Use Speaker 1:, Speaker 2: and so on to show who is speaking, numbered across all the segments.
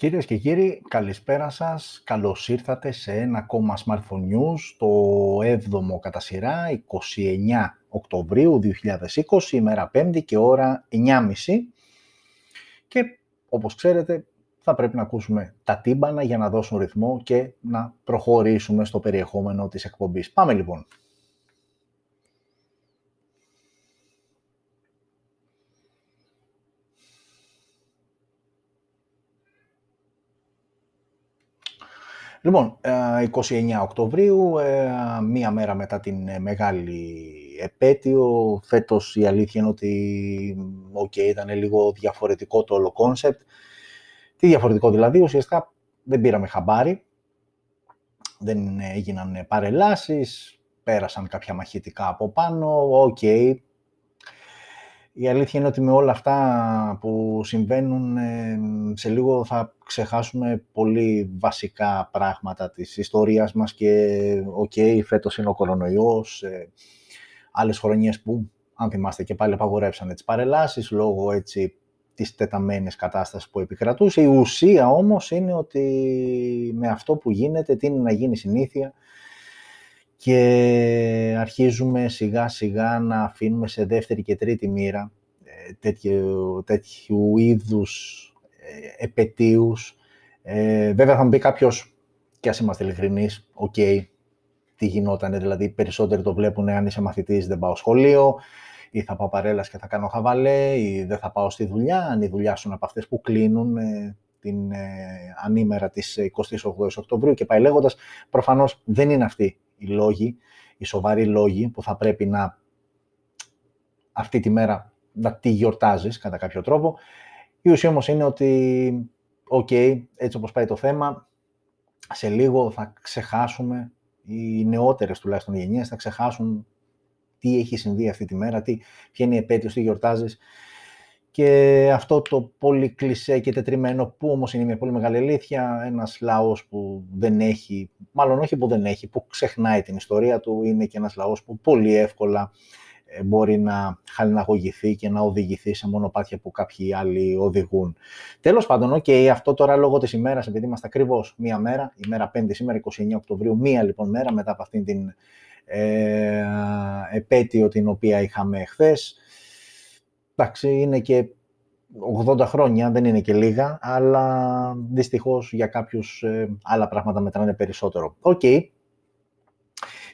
Speaker 1: Κυρίες και κύριοι, καλησπέρα σας. Καλώς ήρθατε σε ένα ακόμα Smartphone News, το 7ο κατά σειρά, 29 Οκτωβρίου 2020, ημέρα 5 και ώρα 9.30. Και όπως ξέρετε, θα πρέπει να ακούσουμε τα τύμπανα για να δώσουν ρυθμό και να προχωρήσουμε στο περιεχόμενο της εκπομπής. Πάμε λοιπόν. Λοιπόν, 29 ε, Οκτωβρίου, ε, μία μέρα μετά την ε, μεγάλη επέτειο, φέτος η αλήθεια είναι ότι okay, ήταν λίγο διαφορετικό το όλο κόνσεπτ. Τι διαφορετικό δηλαδή, ουσιαστικά δεν πήραμε χαμπάρι, δεν έγιναν παρελάσεις, πέρασαν κάποια μαχητικά από πάνω, OK, okay, η αλήθεια είναι ότι με όλα αυτά που συμβαίνουν, ε, σε λίγο θα ξεχάσουμε πολύ βασικά πράγματα της ιστορίας μας και OK, okay, φέτος είναι ο κορονοϊός, ε, άλλες χρονιές που, αν θυμάστε και πάλι, απαγορεύσανε τις παρελάσεις λόγω έτσι της τεταμένης κατάστασης που επικρατούσε. Η ουσία όμως είναι ότι με αυτό που γίνεται, τείνει να γίνει συνήθεια, και αρχίζουμε σιγά σιγά να αφήνουμε σε δεύτερη και τρίτη μοίρα ε, τέτοιου, τέτοιου είδους ε, επετείους. Ε, βέβαια θα μου πει κάποιος, και ας είμαστε ειλικρινείς, OK, okay, τι γινόταν, δηλαδή περισσότεροι το βλέπουν αν είσαι μαθητής δεν πάω σχολείο, ή θα πάω παρέλαση και θα κάνω χαβαλέ, ή δεν θα πάω στη δουλειά, αν η δουλειά σου είναι από αυτές που κλείνουν ε, την ε, ανήμερα της 28 Οκτωβρίου και πάει λέγοντας, προφανώς δεν είναι αυτοί οι λόγοι, οι σοβαροί λόγοι που θα πρέπει να αυτή τη μέρα να τη γιορτάζεις κατά κάποιο τρόπο. Η ουσία όμως είναι ότι, οκ, έτσι όπως πάει το θέμα, σε λίγο θα ξεχάσουμε, οι νεότερες τουλάχιστον γενιές θα ξεχάσουν τι έχει συμβεί αυτή τη μέρα, τι, ποια είναι η επέτειος, τι γιορτάζεις. Και αυτό το πολύ κλισέ και τετριμμένο που όμως είναι μια πολύ μεγάλη αλήθεια, ένας λαός που δεν έχει, μάλλον όχι που δεν έχει, που ξεχνάει την ιστορία του, είναι και ένας λαός που πολύ εύκολα ε, μπορεί να χαλιναγωγηθεί και να οδηγηθεί σε μονοπάτια που κάποιοι άλλοι οδηγούν. Τέλος πάντων, okay, αυτό τώρα λόγω της ημέρας, επειδή είμαστε ακριβώς μία μέρα, ημέρα 5 σήμερα 29 Οκτωβρίου, μία λοιπόν μέρα μετά από αυτήν την ε, επέτειο την οποία είχαμε χθες, εντάξει, είναι και 80 χρόνια, δεν είναι και λίγα, αλλά δυστυχώς για κάποιους ε, άλλα πράγματα μετράνε περισσότερο. OK, okay.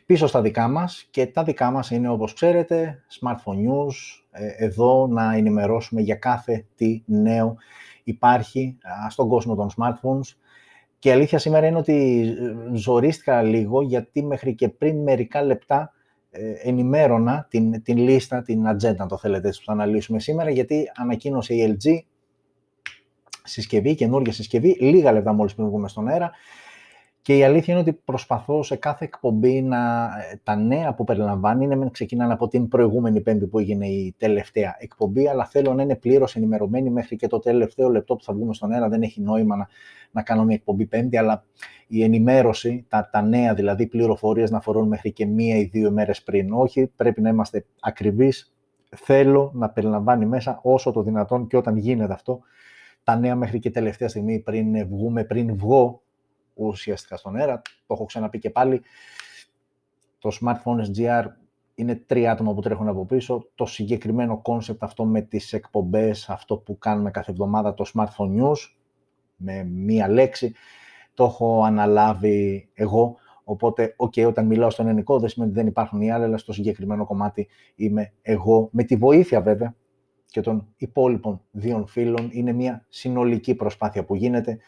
Speaker 1: πίσω στα δικά μας και τα δικά μας είναι όπως ξέρετε Smartphone News, ε, εδώ να ενημερώσουμε για κάθε τι νέο υπάρχει στον κόσμο των smartphones και η αλήθεια σήμερα είναι ότι ε, ζορίστηκα λίγο γιατί μέχρι και πριν μερικά λεπτά ε, ενημέρωνα την, την λίστα, την ατζέντα, το θέλετε, που θα αναλύσουμε σήμερα, γιατί ανακοίνωσε η LG συσκευή, καινούργια συσκευή, λίγα λεπτά μόλις πριν βγούμε στον αέρα, και η αλήθεια είναι ότι προσπαθώ σε κάθε εκπομπή να, ε, τα νέα που περιλαμβάνει είναι να ξεκινάνε από την προηγούμενη πέμπτη που έγινε η τελευταία εκπομπή, αλλά θέλω να είναι πλήρως ενημερωμένη μέχρι και το τελευταίο λεπτό που θα βγούμε στον αέρα. Δεν έχει νόημα να, να κάνω μια εκπομπή πέμπτη, αλλά η ενημέρωση, τα, τα νέα δηλαδή πληροφορίες να φορούν μέχρι και μία ή δύο μέρες πριν. Όχι, πρέπει να είμαστε ακριβείς. Θέλω να περιλαμβάνει μέσα όσο το δυνατόν και όταν γίνεται αυτό, τα νέα μέχρι και τελευταία στιγμή πριν βγούμε, πριν βγω ουσιαστικά στον αέρα. Το έχω ξαναπεί και πάλι. Το Smartphones GR είναι τρία άτομα που τρέχουν από πίσω. Το συγκεκριμένο κόνσεπτ αυτό με τις εκπομπές, αυτό που κάνουμε κάθε εβδομάδα, το Smartphone News, με μία λέξη, το έχω αναλάβει εγώ. Οπότε, OK, όταν μιλάω στον ενικό δεν σημαίνει ότι δεν υπάρχουν οι άλλοι, αλλά στο συγκεκριμένο κομμάτι είμαι εγώ, με τη βοήθεια βέβαια και των υπόλοιπων δύο φίλων. Είναι μια συνολική προσπάθεια που γίνεται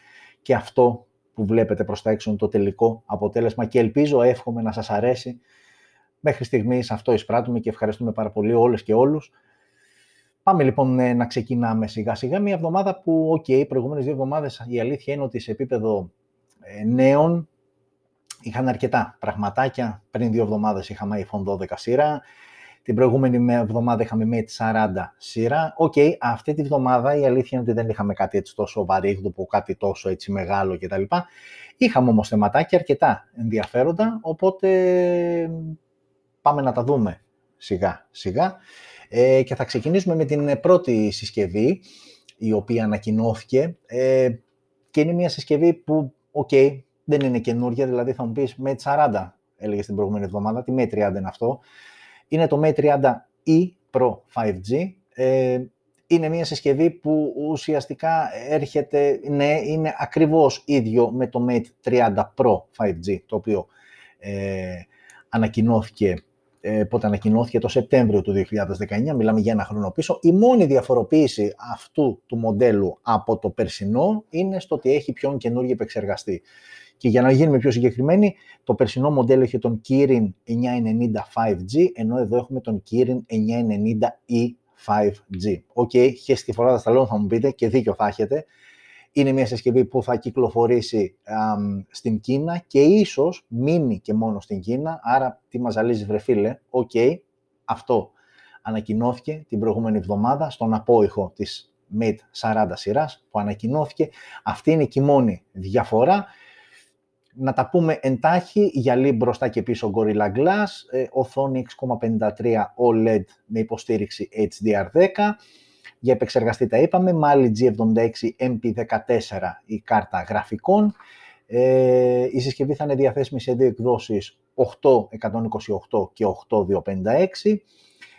Speaker 1: και αυτό που βλέπετε προς τα έξω το τελικό αποτέλεσμα και ελπίζω, εύχομαι να σας αρέσει. Μέχρι στιγμής αυτό εισπράττουμε και ευχαριστούμε πάρα πολύ όλες και όλους. Πάμε λοιπόν ε, να ξεκινάμε σιγά σιγά. Μια εβδομάδα που, OK, okay, οι προηγούμενες δύο εβδομάδες η αλήθεια είναι ότι σε επίπεδο ε, νέων είχαν αρκετά πραγματάκια. Πριν δύο εβδομάδες είχαμε iPhone 12 σειρά. Την προηγούμενη εβδομάδα είχαμε Mate 40 σειρά. OK, okay, αυτή τη βδομάδα η αλήθεια είναι ότι δεν είχαμε κάτι έτσι τόσο βαρύγδουπο, κάτι τόσο έτσι μεγάλο κτλ. Είχαμε όμως θεματάκια αρκετά ενδιαφέροντα, οπότε πάμε να τα δούμε σιγά σιγά. Ε, και θα ξεκινήσουμε με την πρώτη συσκευή, η οποία ανακοινώθηκε. Ε, και είναι μια συσκευή που, OK, okay, δεν είναι καινούργια, δηλαδή θα μου πεις Mate 40, έλεγες την προηγούμενη εβδομάδα, τι Mate 30 είναι αυτό. Είναι το Mate 30e Pro 5G. Ε, είναι μια συσκευή που ουσιαστικά έρχεται, ναι, είναι ακριβώς ίδιο με το Mate 30 Pro 5G, το οποίο ε, ανακοινώθηκε ε, πότε ανακοινώθηκε το Σεπτέμβριο του 2019, μιλάμε για ένα χρόνο πίσω. Η μόνη διαφοροποίηση αυτού του μοντέλου από το περσινό είναι στο ότι έχει πιο καινούργιο επεξεργαστή. Και για να γίνουμε πιο συγκεκριμένοι, το περσινό μοντέλο είχε τον Kirin 990 5G, ενώ εδώ έχουμε τον Kirin 990e 5G. OK, okay, χέστηκε η φοράδα στ' αλώνι θα μου πείτε και δίκιο θα έχετε. Είναι μια συσκευή που θα κυκλοφορήσει στην Κίνα και ίσως μείνει και μόνο στην Κίνα, άρα τι μας ζαλίζει βρε φίλε, οκ, αυτό ανακοινώθηκε την προηγούμενη εβδομάδα στον απόηχο της Mate 40 σειράς που ανακοινώθηκε. Αυτή είναι και η μόνη διαφορά να τα πούμε εντάχει, γυαλί μπροστά και πίσω Gorilla Glass, ε, οθόνη 6,53 OLED με υποστήριξη HDR10, για επεξεργαστή τα είπαμε, Mali G76 MP14 η κάρτα γραφικών, ε, η συσκευή θα είναι διαθέσιμη σε δύο εκδόσεις 8.128 και 8.256,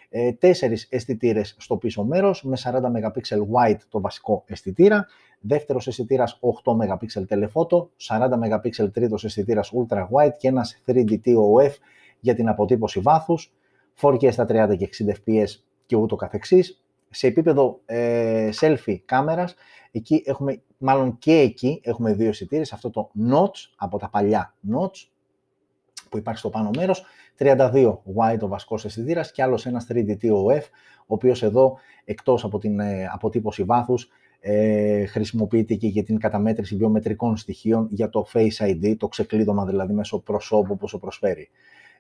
Speaker 1: ε, τέσσερις αισθητήρες στο πίσω μέρος με 40 MP wide το βασικό αισθητήρα, δεύτερος αισθητήρας 8 MP telephoto, 40 MP τρίτος αισθητήρας ultra wide και ένας 3D TOF για την αποτύπωση βάθους, 4K στα 30 και 60 fps και ούτω καθεξής. Σε επίπεδο ε, selfie κάμερας, εκεί έχουμε, μάλλον και εκεί έχουμε δύο αισθητήρες, αυτό το notch από τα παλιά notch που υπάρχει στο πάνω μέρος, 32 wide ο βασικός αισθητήρας και άλλος ένας 3D TOF, ο οποίος εδώ εκτός από την ε, αποτύπωση βάθους ε, χρησιμοποιείται και για την καταμέτρηση βιομετρικών στοιχείων για το Face ID, το ξεκλείδωμα δηλαδή μέσω προσώπου που σου προσφέρει.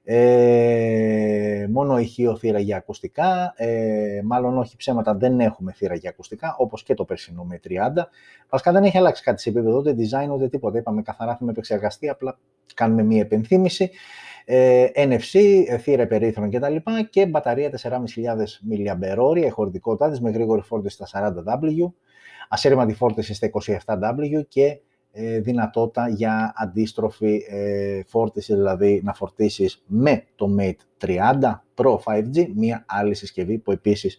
Speaker 1: Ε, μόνο ηχείο θύρα για ακουστικά, ε, μάλλον όχι ψέματα, δεν έχουμε θύρα για ακουστικά, όπως και το περσινό με 30. Βασικά δεν έχει αλλάξει κάτι σε επίπεδο, ούτε design, ούτε τίποτα. Είπαμε καθαρά με επεξεργαστή, απλά κάνουμε μία επενθύμηση. Ε, NFC, θύρα περίθρων κτλ. Και, και μπαταρία 4.500 mAh, εχωρητικότητα με γρήγορη φόρτιση στα 40W ασύρματη φόρτιση στα 27W και ε, δυνατότητα για αντίστροφη ε, φόρτιση, δηλαδή να φορτίσεις με το Mate 30 Pro 5G, μία άλλη συσκευή που επίσης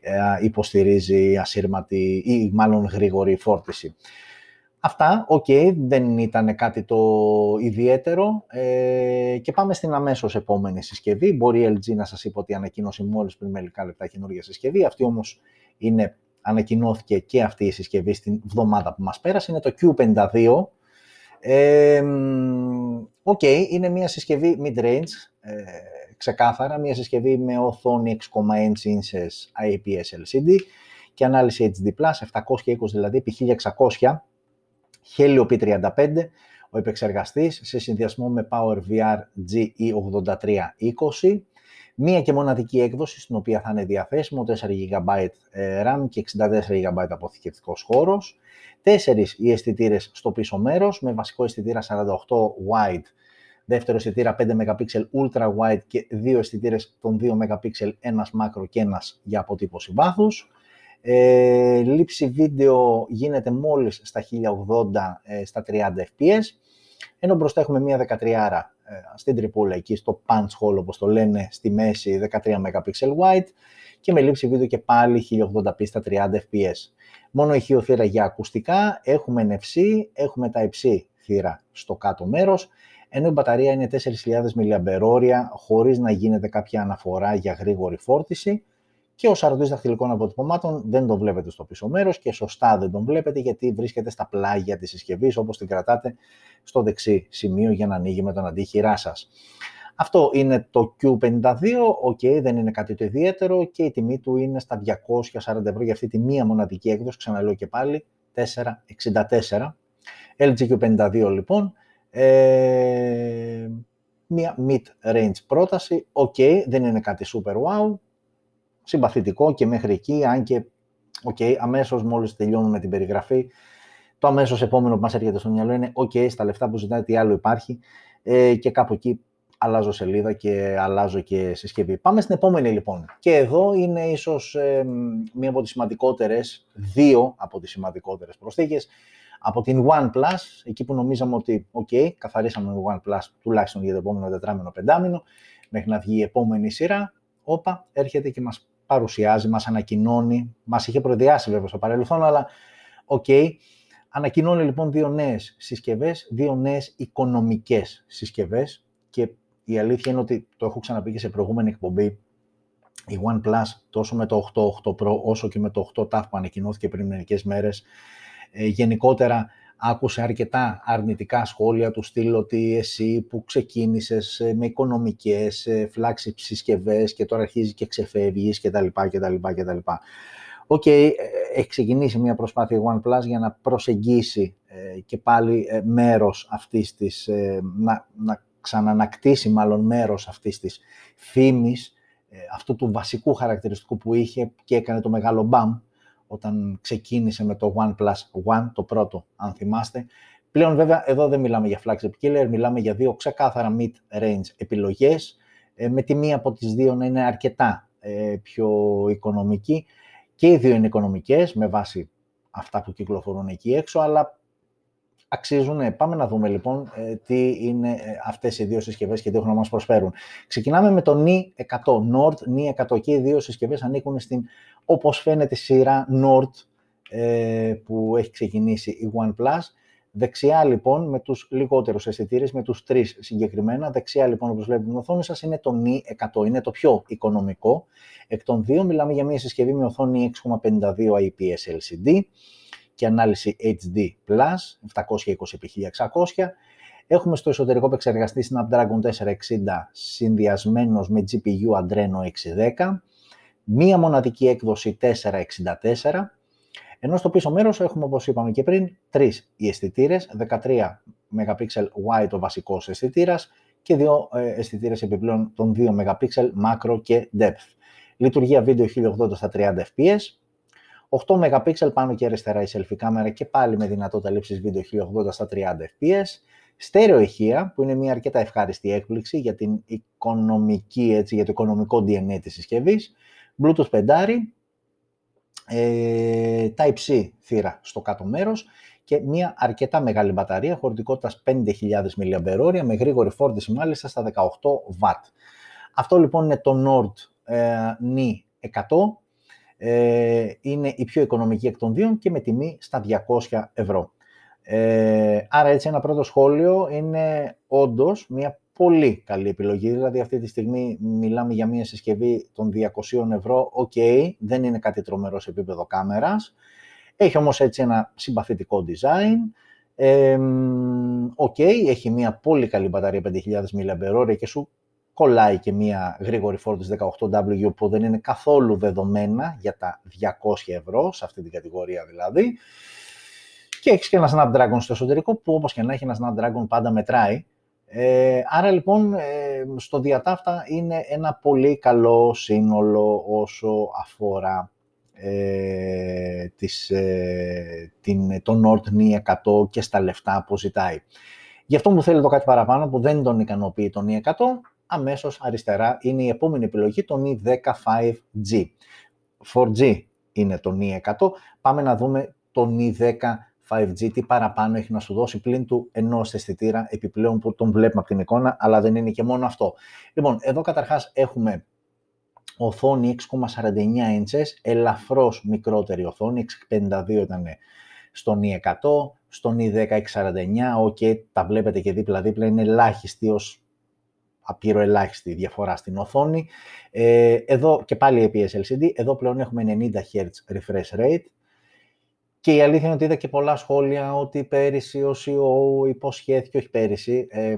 Speaker 1: ε, υποστηρίζει ασύρματη ή μάλλον γρήγορη φόρτιση. Αυτά, οκ, δεν ήταν κάτι το ιδιαίτερο ε, και πάμε στην αμέσως επόμενη συσκευή. Μπορεί η LG να σας είπα ότι ανακοίνωσε μόλις πριν μερικά λεπτά καινούργια συσκευή. Αυτή όμως είναι ανακοινώθηκε και αυτή η συσκευή στην εβδομάδα που μας πέρασε, είναι το Q52. Ε, okay, είναι μια συσκευή mid-range, ε, ξεκάθαρα, μια συσκευή με οθόνη 6,1 inches IPS LCD και ανάλυση HD+, 720 δηλαδή επί 1600, Helio P35, ο επεξεργαστής σε συνδυασμό με PowerVR GE8320, Μία και μοναδική έκδοση στην οποία θα είναι διαθέσιμο 4 GB ε, RAM και 64 GB αποθηκευτικός χώρος. Τέσσερις οι αισθητήρες στο πίσω μέρος με βασικό αισθητήρα 48 wide, δεύτερο αισθητήρα 5 MP ultra wide και δύο αισθητήρες των 2 MP, ένας μάκρο και ένας για αποτύπωση βάθους. Ε, λήψη βίντεο γίνεται μόλις στα 1080 ε, στα 30 fps, ενώ μπροστά έχουμε μία 13 άρα ε, στην τρυπούλα εκεί στο punch hole όπως το λένε στη μέση 13 MP wide και με λήψη βίντεο και πάλι 1080p στα 30 fps. Μόνο ηχείο θύρα για ακουστικά, έχουμε NFC, έχουμε τα υψί θύρα στο κάτω μέρος, ενώ η μπαταρία είναι 4.000 mAh χωρίς να γίνεται κάποια αναφορά για γρήγορη φόρτιση και ο σαρωτής δαχτυλικών αποτυπωμάτων δεν τον βλέπετε στο πίσω μέρος και σωστά δεν τον βλέπετε γιατί βρίσκεται στα πλάγια της συσκευής όπως την κρατάτε στο δεξί σημείο για να ανοίγει με τον αντίχειρά σας. Αυτό είναι το Q52, ok, δεν είναι κάτι το ιδιαίτερο και η τιμή του είναι στα 240 ευρώ για αυτή τη μία μοναδική έκδοση, ξαναλέω και πάλι, 464. LG Q52 λοιπόν, ε, μία mid-range πρόταση, ok, δεν είναι κάτι super wow, συμπαθητικό και μέχρι εκεί, αν και okay, αμέσως μόλις τελειώνουμε την περιγραφή, το αμέσως επόμενο που μας έρχεται στο μυαλό είναι ok, στα λεφτά που ζητάει τι άλλο υπάρχει ε, και κάπου εκεί αλλάζω σελίδα και αλλάζω και συσκευή. Πάμε στην επόμενη λοιπόν. Και εδώ είναι ίσως ε, μία από τις σημαντικότερες, δύο από τις σημαντικότερες προσθήκες. Από την OnePlus, εκεί που νομίζαμε ότι, ok, καθαρίσαμε με OnePlus τουλάχιστον για το επόμενο τετράμηνο, πεντάμηνο, μέχρι να βγει η επόμενη σειρά, όπα, έρχεται και μας παρουσιάζει, μας ανακοινώνει, μας είχε προϊδεάσει βέβαια στο παρελθόν, αλλά OK, okay, ανακοινώνει λοιπόν δύο νέες συσκευές, δύο νέες οικονομικές συσκευές και η αλήθεια είναι ότι το έχω ξαναπεί και σε προηγούμενη εκπομπή, η OnePlus τόσο με το 8, 8 Pro όσο και με το 8T που ανακοινώθηκε πριν μερικές μέρες, ε, γενικότερα άκουσε αρκετά αρνητικά σχόλια του στυλ ότι εσύ που ξεκίνησες ε, με οικονομικές, ε, flagship συσκευές και τώρα αρχίζει και ξεφεύγεις κτλ. κτλ, κτλ. OK, okay, έχει ξεκινήσει μια προσπάθεια OnePlus για να προσεγγίσει και πάλι μέρος αυτής της, να, να ξανανακτήσει μάλλον μέρος αυτής της φήμης, αυτού του βασικού χαρακτηριστικού που είχε και έκανε το μεγάλο μπαμ όταν ξεκίνησε με το OnePlus One, το πρώτο, αν θυμάστε. Πλέον βέβαια εδώ δεν μιλάμε για flagship killer, μιλάμε για δύο ξεκάθαρα mid-range επιλογές, ε, με τη μία από τις δύο να είναι αρκετά ε, πιο οικονομική. Και οι δύο είναι οικονομικές, με βάση αυτά που κυκλοφορούν εκεί έξω, αλλά αξίζουν. Πάμε να δούμε λοιπόν ε, τι είναι αυτές οι δύο συσκευές και τι έχουν να μας προσφέρουν. Ξεκινάμε με το Ni 100, Nord Ni 100 και οι δύο συσκευές ανήκουν στην όπως φαίνεται σειρά Nord ε, που έχει ξεκινήσει η OnePlus. Δεξιά λοιπόν με τους λιγότερους αισθητήρες, με τους τρεις συγκεκριμένα. Δεξιά λοιπόν όπως βλέπετε την οθόνη σας είναι το Ni 100, είναι το πιο οικονομικό. Εκ των δύο μιλάμε για μια συσκευή με οθόνη 6,52 IPS LCD και ανάλυση HD+, 720x1600. Έχουμε στο εσωτερικό επεξεργαστή Snapdragon 460 συνδυασμένος με GPU Adreno 610 μία μοναδική έκδοση 464, ενώ στο πίσω μέρος έχουμε, όπως είπαμε και πριν, τρεις οι αισθητήρες, 13 MP wide ο βασικός αισθητήρας και δύο ε, αισθητήρες επιπλέον των 2 MP macro και depth. Λειτουργία βίντεο 1080 στα 30 fps, 8 MP πάνω και αριστερά η selfie κάμερα και πάλι με δυνατότητα λήψης βίντεο 1080 στα 30 fps, στέρεο ηχεία, που είναι μια αρκετά ευχάριστη έκπληξη για την οικονομική, έτσι, για το οικονομικό DNA της συσκευής, Bluetooth 5, ε, Type-C θύρα στο κάτω μέρος και μια αρκετά μεγάλη μπαταρία χωρητικότητας 5.000 mAh με γρήγορη φόρτιση μάλιστα στα 18W. Αυτό λοιπόν είναι το Nord ε, Ni 100. Ε, είναι η πιο οικονομική εκ των δύο και με τιμή στα 200 ευρώ. Ε, άρα έτσι ένα πρώτο σχόλιο είναι όντως μια πολύ καλή επιλογή. Δηλαδή αυτή τη στιγμή μιλάμε για μια συσκευή των 200 ευρώ. OK, okay, δεν είναι κάτι τρομερό σε επίπεδο κάμερας. Έχει όμως έτσι ένα συμπαθητικό design. OK, ε, okay, έχει μια πολύ καλή μπαταρία 5.000 mAh και σου κολλάει και μια γρήγορη φόρτιση 18W που δεν είναι καθόλου δεδομένα για τα 200 ευρώ, σε αυτή την κατηγορία δηλαδή. Και έχεις και ένα Snapdragon στο εσωτερικό που όπως και να έχει ένα Snapdragon πάντα μετράει ε, άρα λοιπόν ε, στο διατάφτα είναι ένα πολύ καλό σύνολο όσο αφορά ε, τις, ε, την, το Nord Ni 100 και στα λεφτά που ζητάει. Γι' αυτό μου θέλει το κάτι παραπάνω που δεν τον ικανοποιεί το Ni 100, αμέσως αριστερά είναι η επόμενη επιλογή το Ni 10 5G. 4G είναι το Ni 100, πάμε να δούμε το Ni 10 5G, τι παραπάνω έχει να σου δώσει πλην του ενός αισθητήρα επιπλέον που τον βλέπουμε από την εικόνα, αλλά δεν είναι και μόνο αυτό. Λοιπόν, εδώ καταρχάς έχουμε οθόνη 6,49 inches, ελαφρώς μικρότερη οθόνη, 6,52 ήταν στον i100, στον i10 649, ok, τα βλέπετε και δίπλα-δίπλα, είναι ελάχιστη ως απείρο ελάχιστη διαφορά στην οθόνη. Ε, εδώ και πάλι EPS LCD, εδώ πλέον έχουμε 90 Hz refresh rate, και η αλήθεια είναι ότι είδα και πολλά σχόλια ότι πέρυσι ο CEO υποσχέθηκε, όχι πέρυσι, ε,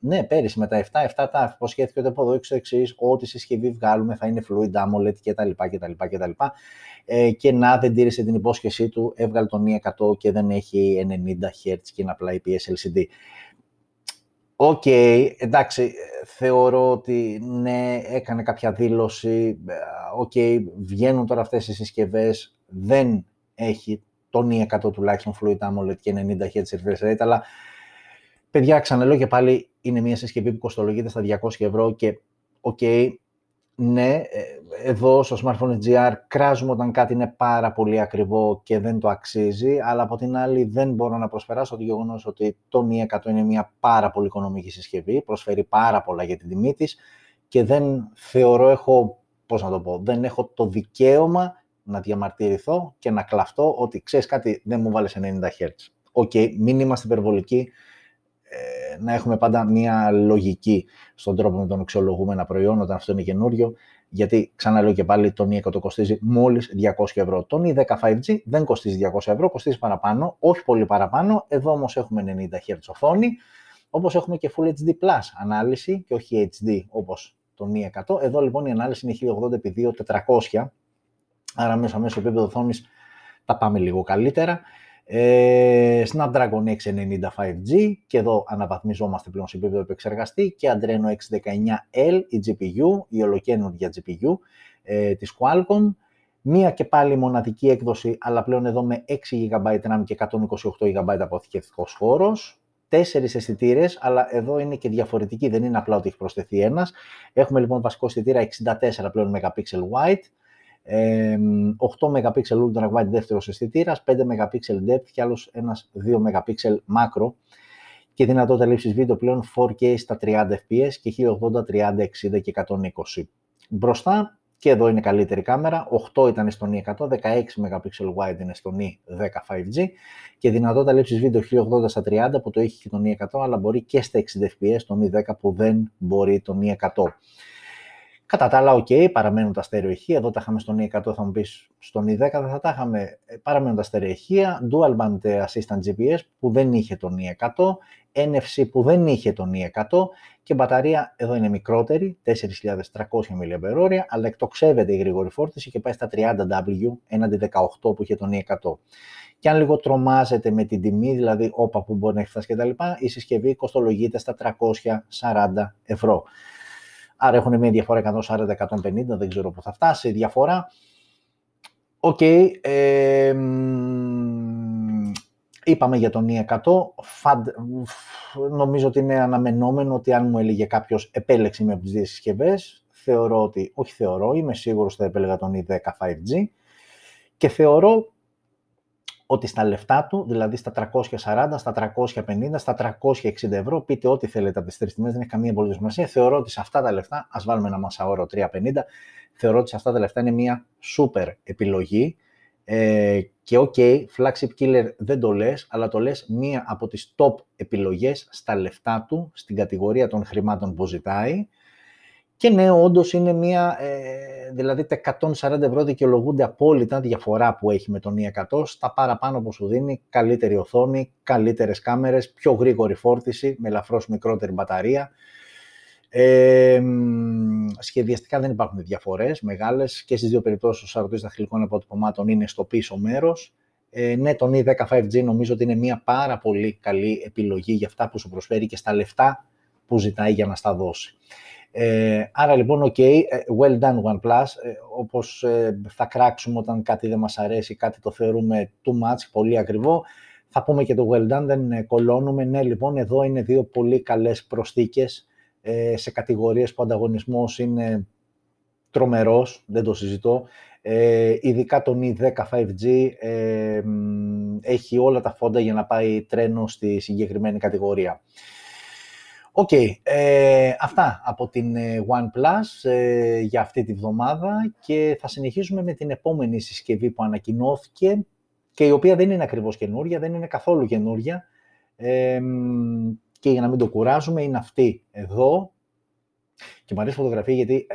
Speaker 1: ναι, πέρυσι με τα 7, 7 τα υποσχέθηκε ότι από εδώ εξω εξής, ό,τι συσκευή βγάλουμε θα είναι fluid AMOLED κτλ. κτλ, κτλ. Ε, και να δεν τήρησε την υπόσχεσή του, έβγαλε τον E100 και δεν έχει 90 Hz και είναι απλά IPS LCD. OK, okay, εντάξει, θεωρώ ότι ναι, έκανε κάποια δήλωση, ε, OK, okay, βγαίνουν τώρα αυτές οι συσκευές, δεν έχει το N100 τουλάχιστον Fluid AMOLED και 90 Hz refresh rate, αλλά παιδιά, ξαναλέω και πάλι, είναι μια συσκευή που κοστολογείται στα 200 ευρώ και OK, okay, ναι, ε, εδώ στο Smartphone GR κράζουμε όταν κάτι είναι πάρα πολύ ακριβό και δεν το αξίζει, αλλά από την άλλη δεν μπορώ να προσπεράσω το γεγονός ότι το N100 είναι μια πάρα πολύ οικονομική συσκευή, προσφέρει πάρα πολλά για την τιμή της και δεν θεωρώ έχω, πώς να το πω, δεν έχω το δικαίωμα να διαμαρτυρηθώ και να κλαφτώ ότι ξέρεις κάτι δεν μου έβαλες 90 Hz. OK, okay, μην είμαστε υπερβολικοί, ε, να έχουμε πάντα μια λογική στον τρόπο με τον αξιολογούμε ένα προϊόν όταν αυτό είναι καινούριο, γιατί ξαναλέω και πάλι το N100 κοστίζει μόλις 200 ευρώ. Το N10 5G δεν κοστίζει 200 ευρώ, κοστίζει παραπάνω, όχι πολύ παραπάνω, εδώ όμως έχουμε 90 Hz οθόνη, όπως έχουμε και Full HD Plus ανάλυση και όχι HD όπως το Mi 100. Εδώ λοιπόν η ανάλυση είναι 1080x2400, άρα μέσα μέσω επίπεδο οθόνης τα πάμε λίγο καλύτερα. Ε, Snapdragon 690 5G και εδώ αναβαθμιζόμαστε πλέον σε επίπεδο επεξεργαστή και Adreno 619L η GPU, η ολοκένουργια GPU ε, της Qualcomm. Μία και πάλι μοναδική έκδοση, αλλά πλέον εδώ με 6 GB RAM και 128 GB αποθηκευτικός χώρος. Τέσσερις αισθητήρες, αλλά εδώ είναι και διαφορετική, δεν είναι απλά ότι έχει προσθεθεί ένας. Έχουμε λοιπόν βασικό αισθητήρα 64 πλέον MP wide, 8 MP ultra wide δεύτερος αισθητήρας, 5 MP depth και άλλος ένας 2 MP macro και δυνατότητα λήψης βίντεο πλέον 4K στα 30 fps και 1080, 30, 60 και 120. Μπροστά και εδώ είναι καλύτερη κάμερα, 8 ήταν στο Ni 100, 16 MP wide είναι στο Ni 10 5G και δυνατότητα λήψης βίντεο 1080 στα 30 που το έχει και το Ni 100 αλλά μπορεί και στα 60 fps το Mi 10 που δεν μπορεί το Ni 100. Κατά τα άλλα, OK, παραμένουν τα στερεοηχεία. Εδώ τα είχαμε στον E100, θα μου πεις στον E10 δεν θα τα είχαμε. Ε, παραμένουν τα στερεοηχεία. Dual Band Assistant GPS που δεν είχε τον E100. NFC που δεν είχε τον E100. Και μπαταρία εδώ είναι μικρότερη, 4.300 mAh, αλλά εκτοξεύεται η γρήγορη φόρτιση και πάει στα 30W έναντι 18 που είχε το N100. Και αν λίγο τρομάζετε με την τιμή, δηλαδή όπα που μπορεί να έχει φτάσει κτλ., η συσκευή κοστολογείται στα 340 ευρώ. Άρα έχουν μια διαφορά 140-150, δεν ξέρω πού θα φτάσει η διαφορά. OK, okay, ε, είπαμε για το N100, νομίζω ότι είναι αναμενόμενο ότι αν μου έλεγε κάποιος επέλεξε με από τις δύο συσκευές, θεωρώ ότι, όχι θεωρώ, είμαι σίγουρος ότι θα επέλεγα τον E10 5G και θεωρώ ότι στα λεφτά του, δηλαδή στα 340, στα 350, στα 360 ευρώ, πείτε ό,τι θέλετε από τις τρεις τιμές, δεν έχει καμία πολύ σημασία. Θεωρώ ότι σε αυτά τα λεφτά, ας βάλουμε ένα μασαόρο 350, θεωρώ ότι σε αυτά τα λεφτά είναι μια super επιλογή. Ε, και ok, flagship killer δεν το λες, αλλά το λες μία από τις top επιλογές στα λεφτά του, στην κατηγορία των χρημάτων που ζητάει. Και ναι, όντως είναι μια, ε, δηλαδή τα 140 ευρώ δικαιολογούνται απόλυτα διαφορά που έχει με τον i100 στα παραπάνω που σου δίνει, καλύτερη οθόνη, καλύτερες κάμερες, πιο γρήγορη φόρτιση, με ελαφρώς μικρότερη μπαταρία. Ε, σχεδιαστικά δεν υπάρχουν διαφορές μεγάλες και στις δύο περιπτώσεις ο σαρωτής δαχτυλικών αποτυπωμάτων είναι στο πίσω μέρος. Ε, ναι, το i10 5G νομίζω ότι είναι μια πάρα πολύ καλή επιλογή για αυτά που σου προσφέρει και στα λεφτά που ζητάει για να στα δώσει. Ε, άρα λοιπόν, ok, ε, well done OnePlus, ε, όπως ε, θα κράξουμε όταν κάτι δεν μας αρέσει, κάτι το θεωρούμε too much, πολύ ακριβό, θα πούμε και το well done, δεν κολώνουμε. Ναι, λοιπόν, εδώ είναι δύο πολύ καλές προσθήκες σε κατηγορίες που ο ανταγωνισμός είναι τρομερός, δεν το συζητώ. Ε, ειδικά το Mi 10 5G ε, έχει όλα τα φόντα για να πάει τρένο στη συγκεκριμένη κατηγορία. Οκ, ε, αυτά από την ε, OnePlus ε, για αυτή τη βδομάδα και θα συνεχίσουμε με την επόμενη συσκευή που ανακοινώθηκε και η οποία δεν είναι ακριβώς καινούρια, δεν είναι καθόλου καινούρια. Ε, και για να μην το κουράζουμε είναι αυτή εδώ. Και μου αρέσει η φωτογραφία γιατί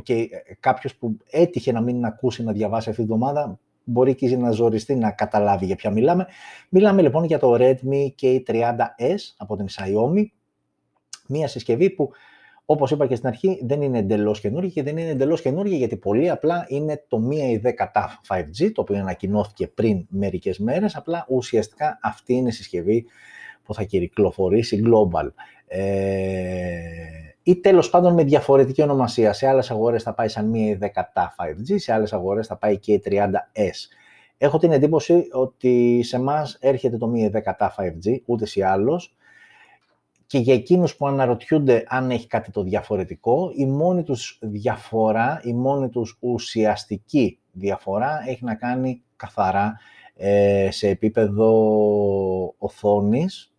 Speaker 1: okay, κάποιος που έτυχε να μην ακούσει να διαβάσει αυτή τη βδομάδα μπορεί και να ζοριστεί να καταλάβει για ποια μιλάμε. Μιλάμε λοιπόν για το Redmi K30S από την Xiaomi Μία συσκευή που, όπως είπα και στην αρχή, δεν είναι εντελώς καινούργια και δεν είναι εντελώς καινούργια γιατί πολύ απλά είναι το μία η 10 TAF 5G, το οποίο ανακοινώθηκε πριν μερικές μέρες, απλά ουσιαστικά αυτή είναι η συσκευή που θα κυκλοφορήσει global. Ε, ή τέλος πάντων με διαφορετική ονομασία. Σε άλλες αγορές θα πάει σαν μία η 10 TAF 5G, σε άλλες αγορές θα πάει και η 30S. Έχω την εντύπωση ότι σε εμάς έρχεται το μία 10 TAF 5G, ούτε ή άλλως, και για εκείνους που αναρωτιούνται αν έχει κάτι το διαφορετικό, η μόνη τους διαφορά, η μόνη τους ουσιαστική διαφορά έχει να κάνει καθαρά ε, σε επίπεδο οθόνης,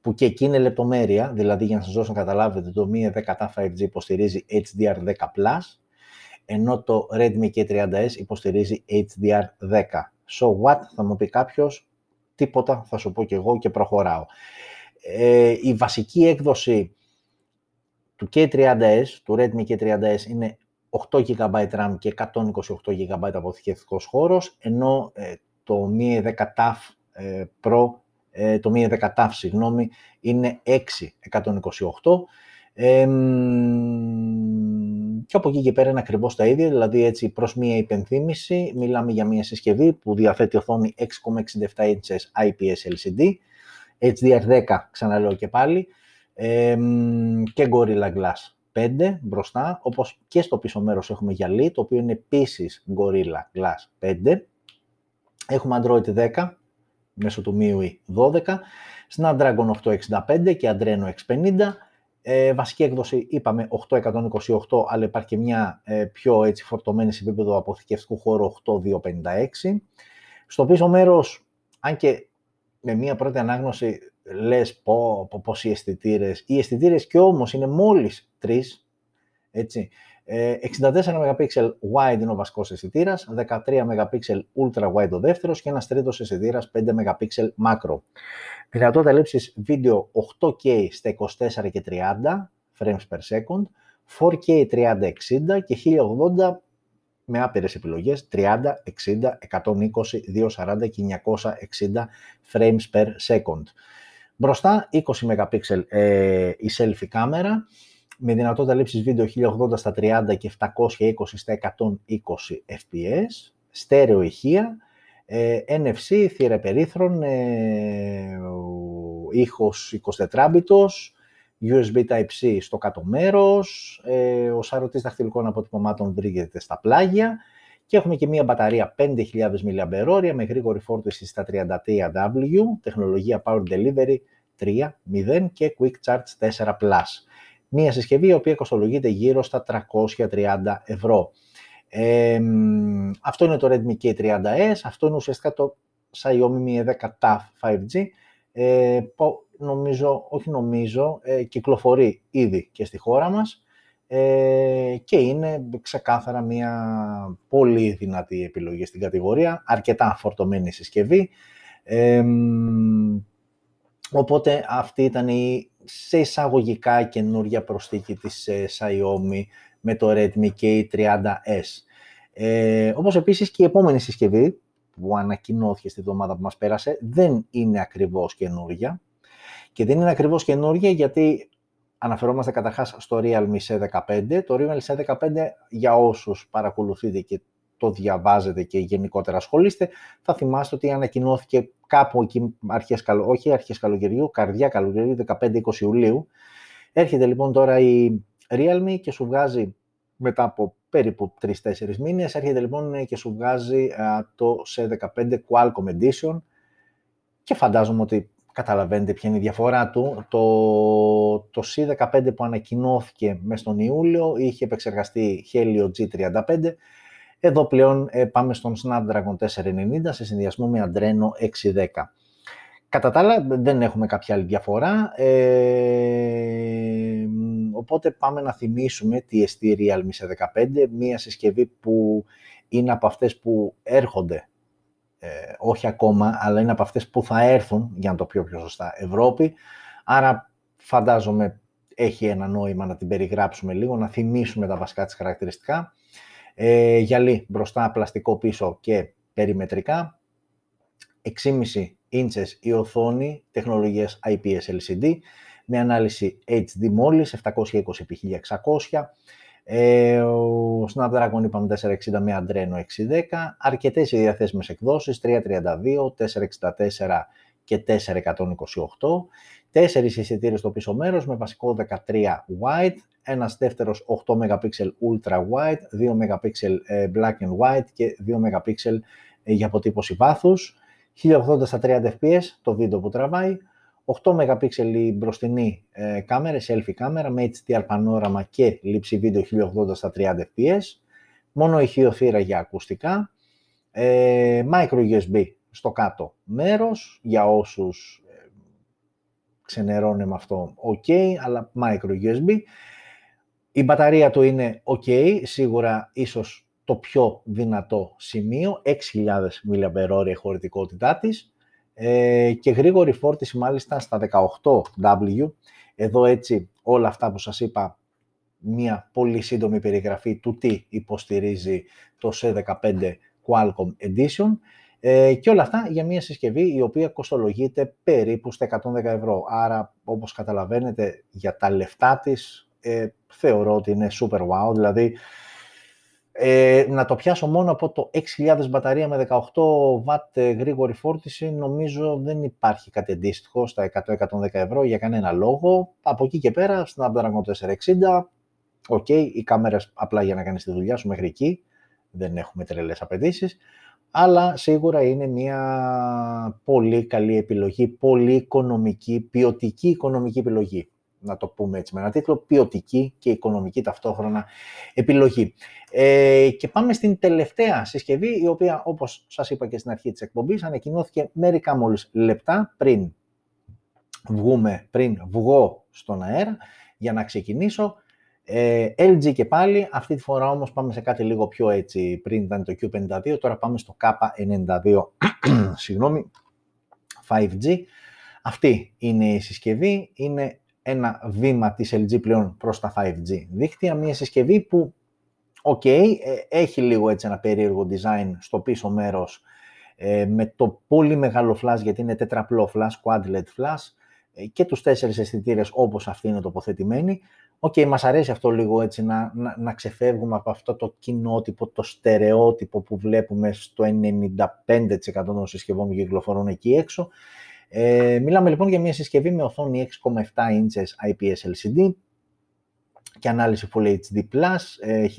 Speaker 1: που και εκεί είναι λεπτομέρεια, δηλαδή για να σας δώσω να καταλάβετε, το Mi 10 5G υποστηρίζει HDR10+, ενώ το Redmi K30S υποστηρίζει HDR10. So what, θα μου πει κάποιος, τίποτα, θα σου πω και εγώ και προχωράω. Ε, η βασική έκδοση του K30S, του Redmi K30S, είναι 8 GB RAM και 128 GB αποθηκευτικός χώρος, ενώ ε, το Mi 10 TAF ε, Pro, ε, το Mi 10 TAF, συγγνώμη, είναι 6 128 και από εκεί και πέρα είναι ακριβώς τα ίδια, δηλαδή έτσι προς μία υπενθύμηση, μιλάμε για μία συσκευή που διαθέτει οθόνη 6,67 inches IPS LCD, HDR10, ξαναλέω και πάλι, και Gorilla Glass 5 μπροστά, όπως και στο πίσω μέρος έχουμε γυαλί, το οποίο είναι επίσης Gorilla Glass 5. Έχουμε Android 10 μέσω του MIUI 12, Snapdragon 865 και Adreno X50, ε, βασική έκδοση είπαμε 828, αλλά υπάρχει και μια ε, πιο έτσι, φορτωμένη σε επίπεδο αποθηκευτικού χώρου 8256. Στο πίσω μέρος, αν και με μια πρώτη ανάγνωση λες πω, πω πώς οι αισθητήρες. Οι αισθητήρες και όμως είναι μόλις τρεις, έτσι. 64 ε, MP wide είναι ο βασικός αισθητήρας, 13 MP ultra wide ο δεύτερος και ένας τρίτος αισθητήρας 5 MP macro. Δυνατότητα λήψης βίντεο 8K στα 24 και 30 frames per second, 4K 30-60 και 1080 με άπειρες επιλογές 30, 60, 120, 240 και 960 frames per second. Μπροστά 20 MP ε, η selfie κάμερα με δυνατότητα λήψης βίντεο 1080 στα 30 και 720 στα 120 fps, στέρεο ηχεία, ε, NFC, θύρα περίθρων, ε, ήχος 24 μπιτος, USB Type-C στο κάτω μέρος, ε, ο σαρωτής δαχτυλικών αποτυπωμάτων βρίσκεται στα πλάγια και έχουμε και μία μπαταρία 5.000 mAh με γρήγορη φόρτιση στα 33W, τεχνολογία Power Delivery 3.0 και Quick Charge 4+. Μία συσκευή η οποία κοστολογείται γύρω στα 330 ευρώ. Ε, αυτό είναι το Redmi K30S, αυτό είναι ουσιαστικά το Xiaomi Mi 10 TAF 5G. Ε, νομίζω, όχι νομίζω, ε, κυκλοφορεί ήδη και στη χώρα μας ε, και είναι ξεκάθαρα μια πολύ δυνατή επιλογή στην κατηγορία, αρκετά φορτωμένη συσκευή. Ε, οπότε αυτή ήταν η σε εισαγωγικά καινούργια προσθήκη της ε, Xiaomi με το Redmi K30S. Ε, όπως επίσης και η επόμενη συσκευή που ανακοινώθηκε στη εβδομάδα που μας πέρασε δεν είναι ακριβώς καινούργια και δεν είναι ακριβώς καινούργια γιατί αναφερόμαστε καταρχάς στο Realme C15. Το Realme C15 για όσους παρακολουθείτε και το διαβάζετε και γενικότερα ασχολείστε, θα θυμάστε ότι ανακοινώθηκε κάπου εκεί, αρχές, όχι αρχές καλοκαιριού, καρδιά καλοκαιριού, 15-20 Ιουλίου. Έρχεται λοιπόν τώρα η Realme και σου βγάζει μετά από περίπου 3-4 μήνες, έρχεται λοιπόν και σου βγάζει το C15 Qualcomm Edition και φαντάζομαι ότι καταλαβαίνετε ποια είναι η διαφορά του. Το, το C15 που ανακοινώθηκε μέσα στον Ιούλιο είχε επεξεργαστεί Helio G35 εδώ πλέον ε, πάμε στον Snapdragon 490 σε συνδυασμό με Adreno 610. Κατά τα άλλα δεν έχουμε κάποια άλλη διαφορά, ε, οπότε πάμε να θυμίσουμε τι εστί Realme σε 15, μία συσκευή που είναι από αυτές που έρχονται, ε, όχι ακόμα, αλλά είναι από αυτές που θα έρθουν, για να το πιο πιο σωστά, Ευρώπη. Άρα φαντάζομαι έχει ένα νόημα να την περιγράψουμε λίγο, να θυμίσουμε τα βασικά της χαρακτηριστικά. Ε, γυαλί μπροστά, πλαστικό πίσω και περιμετρικά. 6,5 inches η οθόνη τεχνολογίας IPS LCD με ανάλυση HD μόλις 720x1600. Ε, ο Snapdragon είπαμε 460 με Adreno 610. Αρκετές οι διαθέσιμες εκδόσεις 332, 464 και 428. Τέσσερις εισιτήρες στο πίσω μέρος με βασικό 13 wide, ένας δεύτερος 8 MP ultra wide, 2 MP ε, black and white και 2 MP ε, για αποτύπωση βάθους, 1080 στα 30 fps το βίντεο που τραβάει, 8 MP η μπροστινή ε, κάμερα, selfie κάμερα με HDR πανόραμα και λήψη βίντεο 1080 στα 30 fps. Μόνο ηχείο θύρα για ακουστικά. Ε, micro USB στο κάτω μέρος για όσους ε, ξενερώνε με αυτό ok, αλλά micro USB. Η μπαταρία του είναι ok, σίγουρα ίσως το πιο δυνατό σημείο, 6.000 mAh χωρητικότητά της ε, και γρήγορη φόρτιση μάλιστα στα 18W. Εδώ έτσι όλα αυτά που σας είπα, μια πολύ σύντομη περιγραφή του τι υποστηρίζει το C15 Qualcomm Edition ε, και όλα αυτά για μια συσκευή η οποία κοστολογείται περίπου στα 110 ευρώ. Άρα, όπως καταλαβαίνετε, για τα λεφτά της ε, θεωρώ ότι είναι super wow, δηλαδή ε, να το πιάσω μόνο από το 6.000 μπαταρία με 18W ε, γρήγορη φόρτιση, νομίζω δεν υπάρχει κάτι αντίστοιχο στα 100-110 ευρώ για κανένα λόγο. Από εκεί και πέρα, Snapdragon 460, OK, okay, οι κάμερες απλά για να κάνεις τη δουλειά σου μέχρι εκεί, δεν έχουμε τρελές απαιτήσεις. αλλά σίγουρα είναι μια πολύ καλή επιλογή, πολύ οικονομική, ποιοτική οικονομική επιλογή να το πούμε έτσι με ένα τίτλο, ποιοτική και οικονομική ταυτόχρονα επιλογή. Ε, και πάμε στην τελευταία συσκευή, η οποία όπως σας είπα και στην αρχή της εκπομπής, ανακοινώθηκε μερικά μόλις λεπτά πριν βγούμε, πριν βγω στον αέρα, για να ξεκινήσω. Ε, LG και πάλι, αυτή τη φορά όμως πάμε σε κάτι λίγο πιο έτσι, πριν ήταν το Q52, τώρα πάμε στο K92, συγγνώμη, 5G. Αυτή είναι η συσκευή, είναι ένα βήμα της LG πλέον προς τα 5G δίκτυα, μια συσκευή που, OK, ε, έχει λίγο έτσι ένα περίεργο design στο πίσω μέρος ε, με το πολύ μεγάλο flash, γιατί είναι τετραπλό flash, quad LED flash ε, και τους τέσσερις αισθητήρες όπως αυτή είναι τοποθετημένη. OK, okay, μας αρέσει αυτό λίγο έτσι να, να, να ξεφεύγουμε από αυτό το κοινότυπο, το στερεότυπο που βλέπουμε στο 95% των συσκευών που κυκλοφορούν εκεί έξω ε, μιλάμε λοιπόν για μια συσκευή με οθόνη 6,7 inches IPS LCD και ανάλυση Full HD+,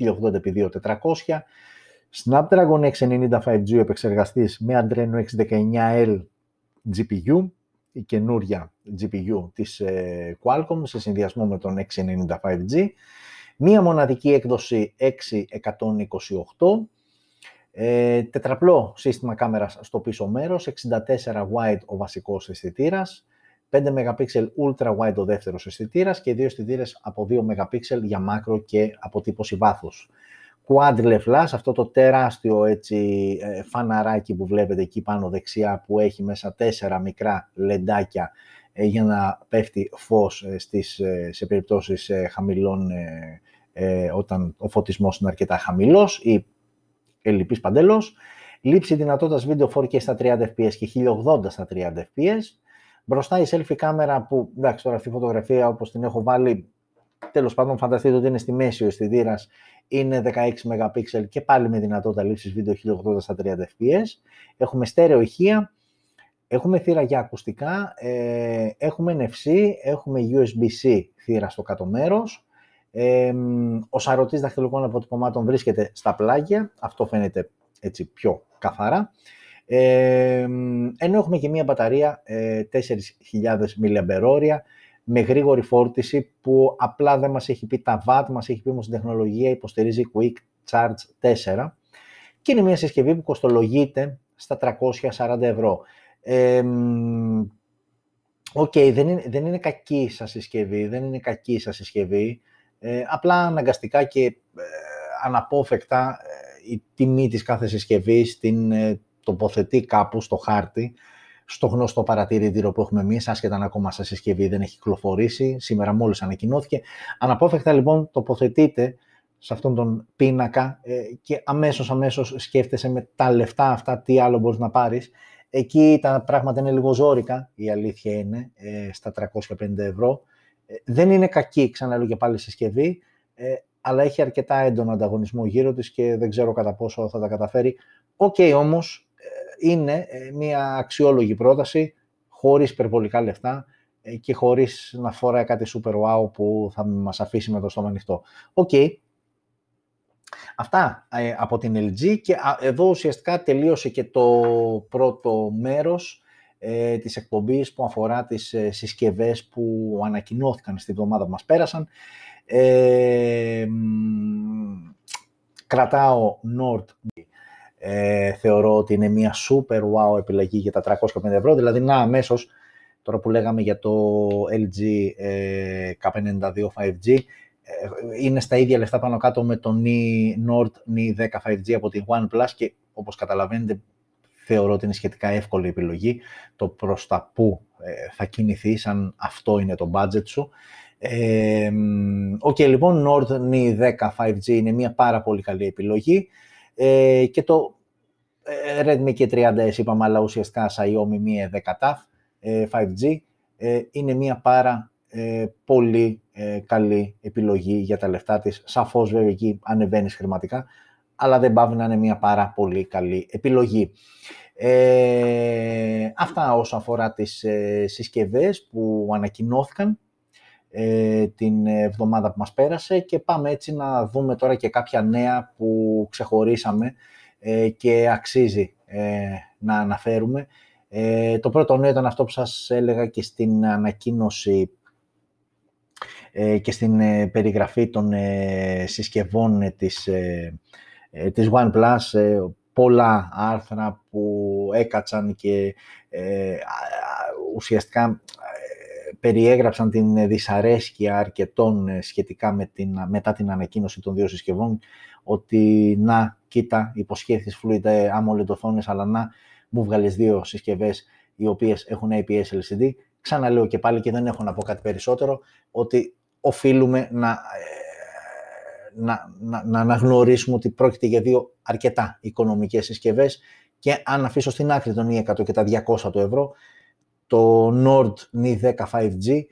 Speaker 1: 1080x2400, Snapdragon 690 5G επεξεργαστής με Adreno 619L GPU, η καινούρια GPU της ε, Qualcomm σε συνδυασμό με τον 690 5G, μία μοναδική έκδοση 6128, ε, τετραπλό σύστημα κάμερας στο πίσω μέρος, 64 wide ο βασικός αισθητήρας, 5 MP ultra wide ο δεύτερος αισθητήρας και δύο αισθητήρες από 2 MP για μάκρο και αποτύπωση βάθους. Quad flash, αυτό το τεράστιο έτσι, ε, φαναράκι που βλέπετε εκεί πάνω δεξιά που έχει μέσα τέσσερα μικρά λεντάκια ε, για να πέφτει φως ε, στις, σε περιπτώσεις χαμηλών όταν ο φωτισμός είναι αρκετά χαμηλός ή ελλειπής παντελώς. Λήψη δυνατότητας βίντεο 4K στα 30 fps και 1080 στα 30 fps. Μπροστά η selfie κάμερα που, εντάξει, τώρα αυτή η φωτογραφία όπως την έχω βάλει, τέλος πάντων φανταστείτε ότι είναι στη μέση ο αισθητήρας, είναι 16 MP και πάλι με δυνατότητα λήψης βίντεο 1080 στα 30 fps. Έχουμε στέρεο ηχεία, έχουμε θύρα για ακουστικά, ε, έχουμε NFC, έχουμε USB-C θύρα στο κάτω μέρος, ε, ο σαρωτής δαχτυλικών αποτυπωμάτων βρίσκεται στα πλάγια, αυτό φαίνεται έτσι πιο καθαρά. Ε, ενώ έχουμε και μία μπαταρία ε, 4.000 mAh με γρήγορη φόρτιση που απλά δεν μας έχει πει τα watt, μας έχει πει όμως η τεχνολογία υποστηρίζει Quick Charge 4 και είναι μια συσκευή που κοστολογείται στα 340 ευρώ. OK, okay, δεν, είναι, δεν είναι κακή σαν συσκευή, δεν είναι κακή σαν συσκευή. Ε, απλά αναγκαστικά και ε, αναπόφευκτα ε, η τιμή της κάθε συσκευής την ε, τοποθετεί κάπου στο χάρτη, στο γνωστό παρατηρητήριο που έχουμε εμείς, άσχετα αν ακόμα σε συσκευή δεν έχει κυκλοφορήσει, σήμερα μόλις ανακοινώθηκε. Αναπόφευκτα λοιπόν τοποθετείτε σε αυτόν τον πίνακα και αμέσως αμέσως σκέφτεσαι με τα λεφτά αυτά τι άλλο μπορείς να πάρεις. Εκεί τα πράγματα είναι λίγο ζώρικα, η αλήθεια είναι, στα 350 ευρώ. Ε, δεν είναι κακή, ξαναλέω και πάλι συσκευή, ε, αλλά έχει αρκετά έντονο ανταγωνισμό γύρω της και δεν ξέρω κατά πόσο θα τα καταφέρει. OK okay, όμως, ε, είναι μια αξιόλογη πρόταση, χωρίς υπερβολικά λεφτά και χωρίς να φοράει κάτι super wow που θα μας αφήσει με το στόμα ανοιχτό. OK. Okay. Αυτά από την LG και εδώ ουσιαστικά τελείωσε και το πρώτο μέρος ε, της εκπομπής που αφορά τις ε, συσκευές που ανακοινώθηκαν στη βδομάδα που μας πέρασαν. Ε, κρατάω Nord ε, θεωρώ ότι είναι μια super wow επιλογή για τα 350 ευρώ, δηλαδή να αμέσως τώρα που λέγαμε για το LG ε, K52 5G είναι στα ίδια λεφτά πάνω κάτω με το Nord Ni 10 5G από την OnePlus και όπως καταλαβαίνετε θεωρώ ότι είναι σχετικά εύκολη επιλογή το προς τα που ε, θα κινηθείς αν αυτό είναι το budget σου. Ε, OK, okay, λοιπόν, Nord N10 5G είναι μια πάρα πολύ καλή επιλογή ε, και το ε, Redmi K30S είπαμε, αλλά ουσιαστικά Xiaomi Mi 10T 5G είναι μια πάρα πολύ καλή επιλογή για τα λεφτά της. Σαφώς βέβαια εκεί ανεβαίνεις χρηματικά, αλλά δεν πάβει να είναι μια πάρα πολύ καλή επιλογή. Ε, αυτά όσο αφορά τις ε, συσκευές που ανακοινώθηκαν ε, την εβδομάδα που μας πέρασε και πάμε έτσι να δούμε τώρα και κάποια νέα που ξεχωρίσαμε ε, και αξίζει ε, να αναφέρουμε. το πρώτο νέο ήταν αυτό που σας έλεγα και στην ανακοίνωση και στην περιγραφή των συσκευών της ε, της OnePlus, ε, πολλά άρθρα που έκατσαν και ε, ουσιαστικά περιέγραψαν την δυσαρέσκεια αρκετών σχετικά με την, μετά την ανακοίνωση των δύο συσκευών ότι να, κοίτα, υποσχέθεις Fluid AMOLED οθόνες, αλλά να, μου βγάλες δύο συσκευές οι οποίες έχουν IPS LCD. Ξαναλέω και πάλι και δεν έχω να πω κάτι περισσότερο, ότι οφείλουμε να να, να, να αναγνωρίσουμε ότι πρόκειται για δύο αρκετά οικονομικές συσκευές και αν αφήσω στην άκρη τον E100 και τα 200 του ευρώ, το Nord Ni 10 5G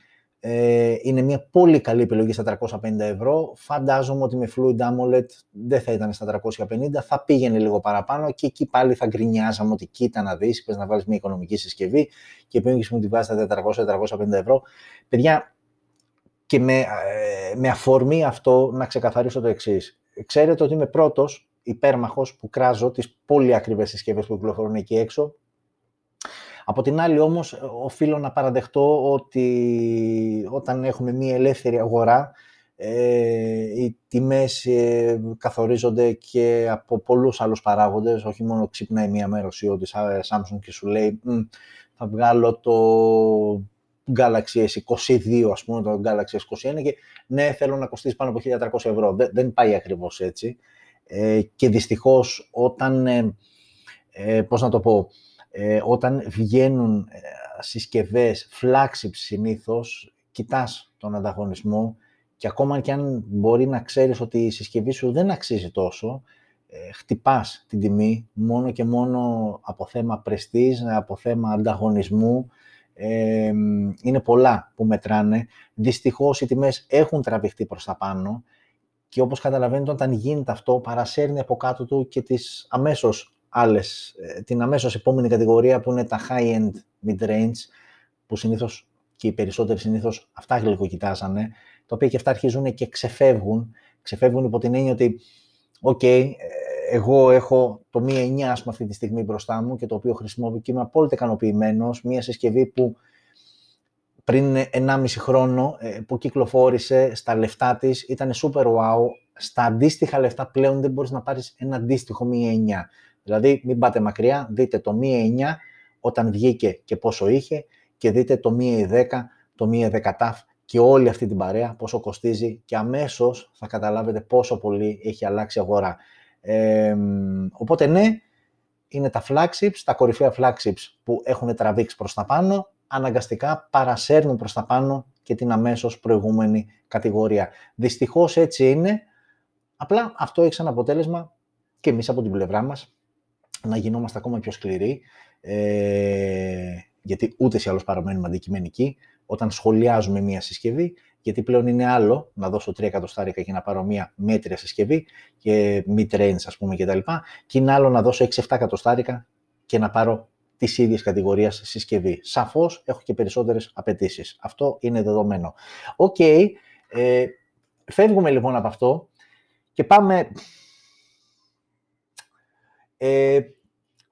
Speaker 1: ε, είναι μια πολύ καλή επιλογή στα 350 ευρώ. Φαντάζομαι ότι με Fluid AMOLED δεν θα ήταν στα 350, θα πήγαινε λίγο παραπάνω και εκεί πάλι θα γκρινιάζαμε ότι κοίτα να δεις, πες να βάλεις μια οικονομική συσκευή και πήγαινε μου τη βάζει στα 400-450 ευρώ. Παιδιά, και με, ε, με αφορμή αυτό να ξεκαθαρίσω το εξής. Ξέρετε ότι είμαι πρώτος υπέρμαχος που κράζω τις πολύ ακριβές συσκευές που κυκλοφορούν εκεί έξω. Από την άλλη όμως οφείλω να παραδεχτώ ότι όταν έχουμε μία ελεύθερη αγορά ε, οι τιμές ε, καθορίζονται και από πολλούς άλλους παράγοντες, όχι μόνο ξυπνάει μία μέρα ο CEO της Samsung και σου λέει θα βγάλω το Galaxy S22, ας πούμε, το Galaxy S21 και ναι, θέλω να κοστίσει πάνω από 1.300 ευρώ. Δεν, δεν πάει ακριβώς έτσι. Ε, και δυστυχώς όταν, ε, ε, πώς να το πω, ε, όταν βγαίνουν ε, συσκευές flagship συνήθως, κοιτάς τον ανταγωνισμό και ακόμα και αν μπορεί να ξέρεις ότι η συσκευή σου δεν αξίζει τόσο, ε, χτυπάς την τιμή μόνο και μόνο από θέμα πρεστής, από θέμα ανταγωνισμού, είναι πολλά που μετράνε. Δυστυχώς οι τιμές έχουν τραβηχτεί προς τα πάνω και όπως καταλαβαίνετε όταν γίνεται αυτό παρασέρνει από κάτω του και τις αμέσως άλλες, ε, την αμέσως επόμενη κατηγορία που είναι τα high-end mid-range που συνήθως και οι περισσότεροι συνήθως αυτά γλυκοκοιτάζανε, τα οποία και αυτά αρχίζουν και ξεφεύγουν. Ξεφεύγουν υπό την έννοια ότι, OK, okay, εγώ έχω το Mi 9 ας πούμε, αυτή τη στιγμή μπροστά μου και το οποίο χρησιμοποιώ και είμαι απόλυτα ικανοποιημένος. Μια συσκευή που πριν 1,5 χρόνο ε, που κυκλοφόρησε στα λεφτά της ήταν super wow. Στα αντίστοιχα λεφτά πλέον δεν μπορείς να πάρεις ένα αντίστοιχο Mi 9. Δηλαδή μην πάτε μακριά, δείτε το Mi 9 όταν βγήκε και πόσο είχε και δείτε το Mi 10, το Mi 10 TAF και όλη αυτή την παρέα πόσο κοστίζει και αμέσως θα καταλάβετε πόσο πολύ έχει αλλάξει αγορά οπότε ναι, είναι τα flagships, τα κορυφαία flagships που έχουν τραβήξει προς τα πάνω, αναγκαστικά παρασέρνουν προς τα πάνω και την αμέσως προηγούμενη κατηγορία. Δυστυχώς έτσι είναι, απλά αυτό έχει σαν αποτέλεσμα και εμείς από την πλευρά μας να γινόμαστε ακόμα πιο σκληροί, ε, γιατί ούτως ή άλλως παραμένουμε αντικειμενικοί, όταν σχολιάζουμε μία συσκευή, γιατί πλέον είναι άλλο να δώσω 3 εκατοστάρικα και να πάρω μία μέτρια συσκευή και mid-range ας πούμε κτλ. Και, και είναι άλλο να δώσω 6-7 εκατοστάρικα και να πάρω την ίδια κατηγορία συσκευή. Σαφώς έχω και περισσότερες απαιτήσεις. Αυτό είναι δεδομένο. OK. Okay, ε, φεύγουμε λοιπόν από αυτό και πάμε. Ε,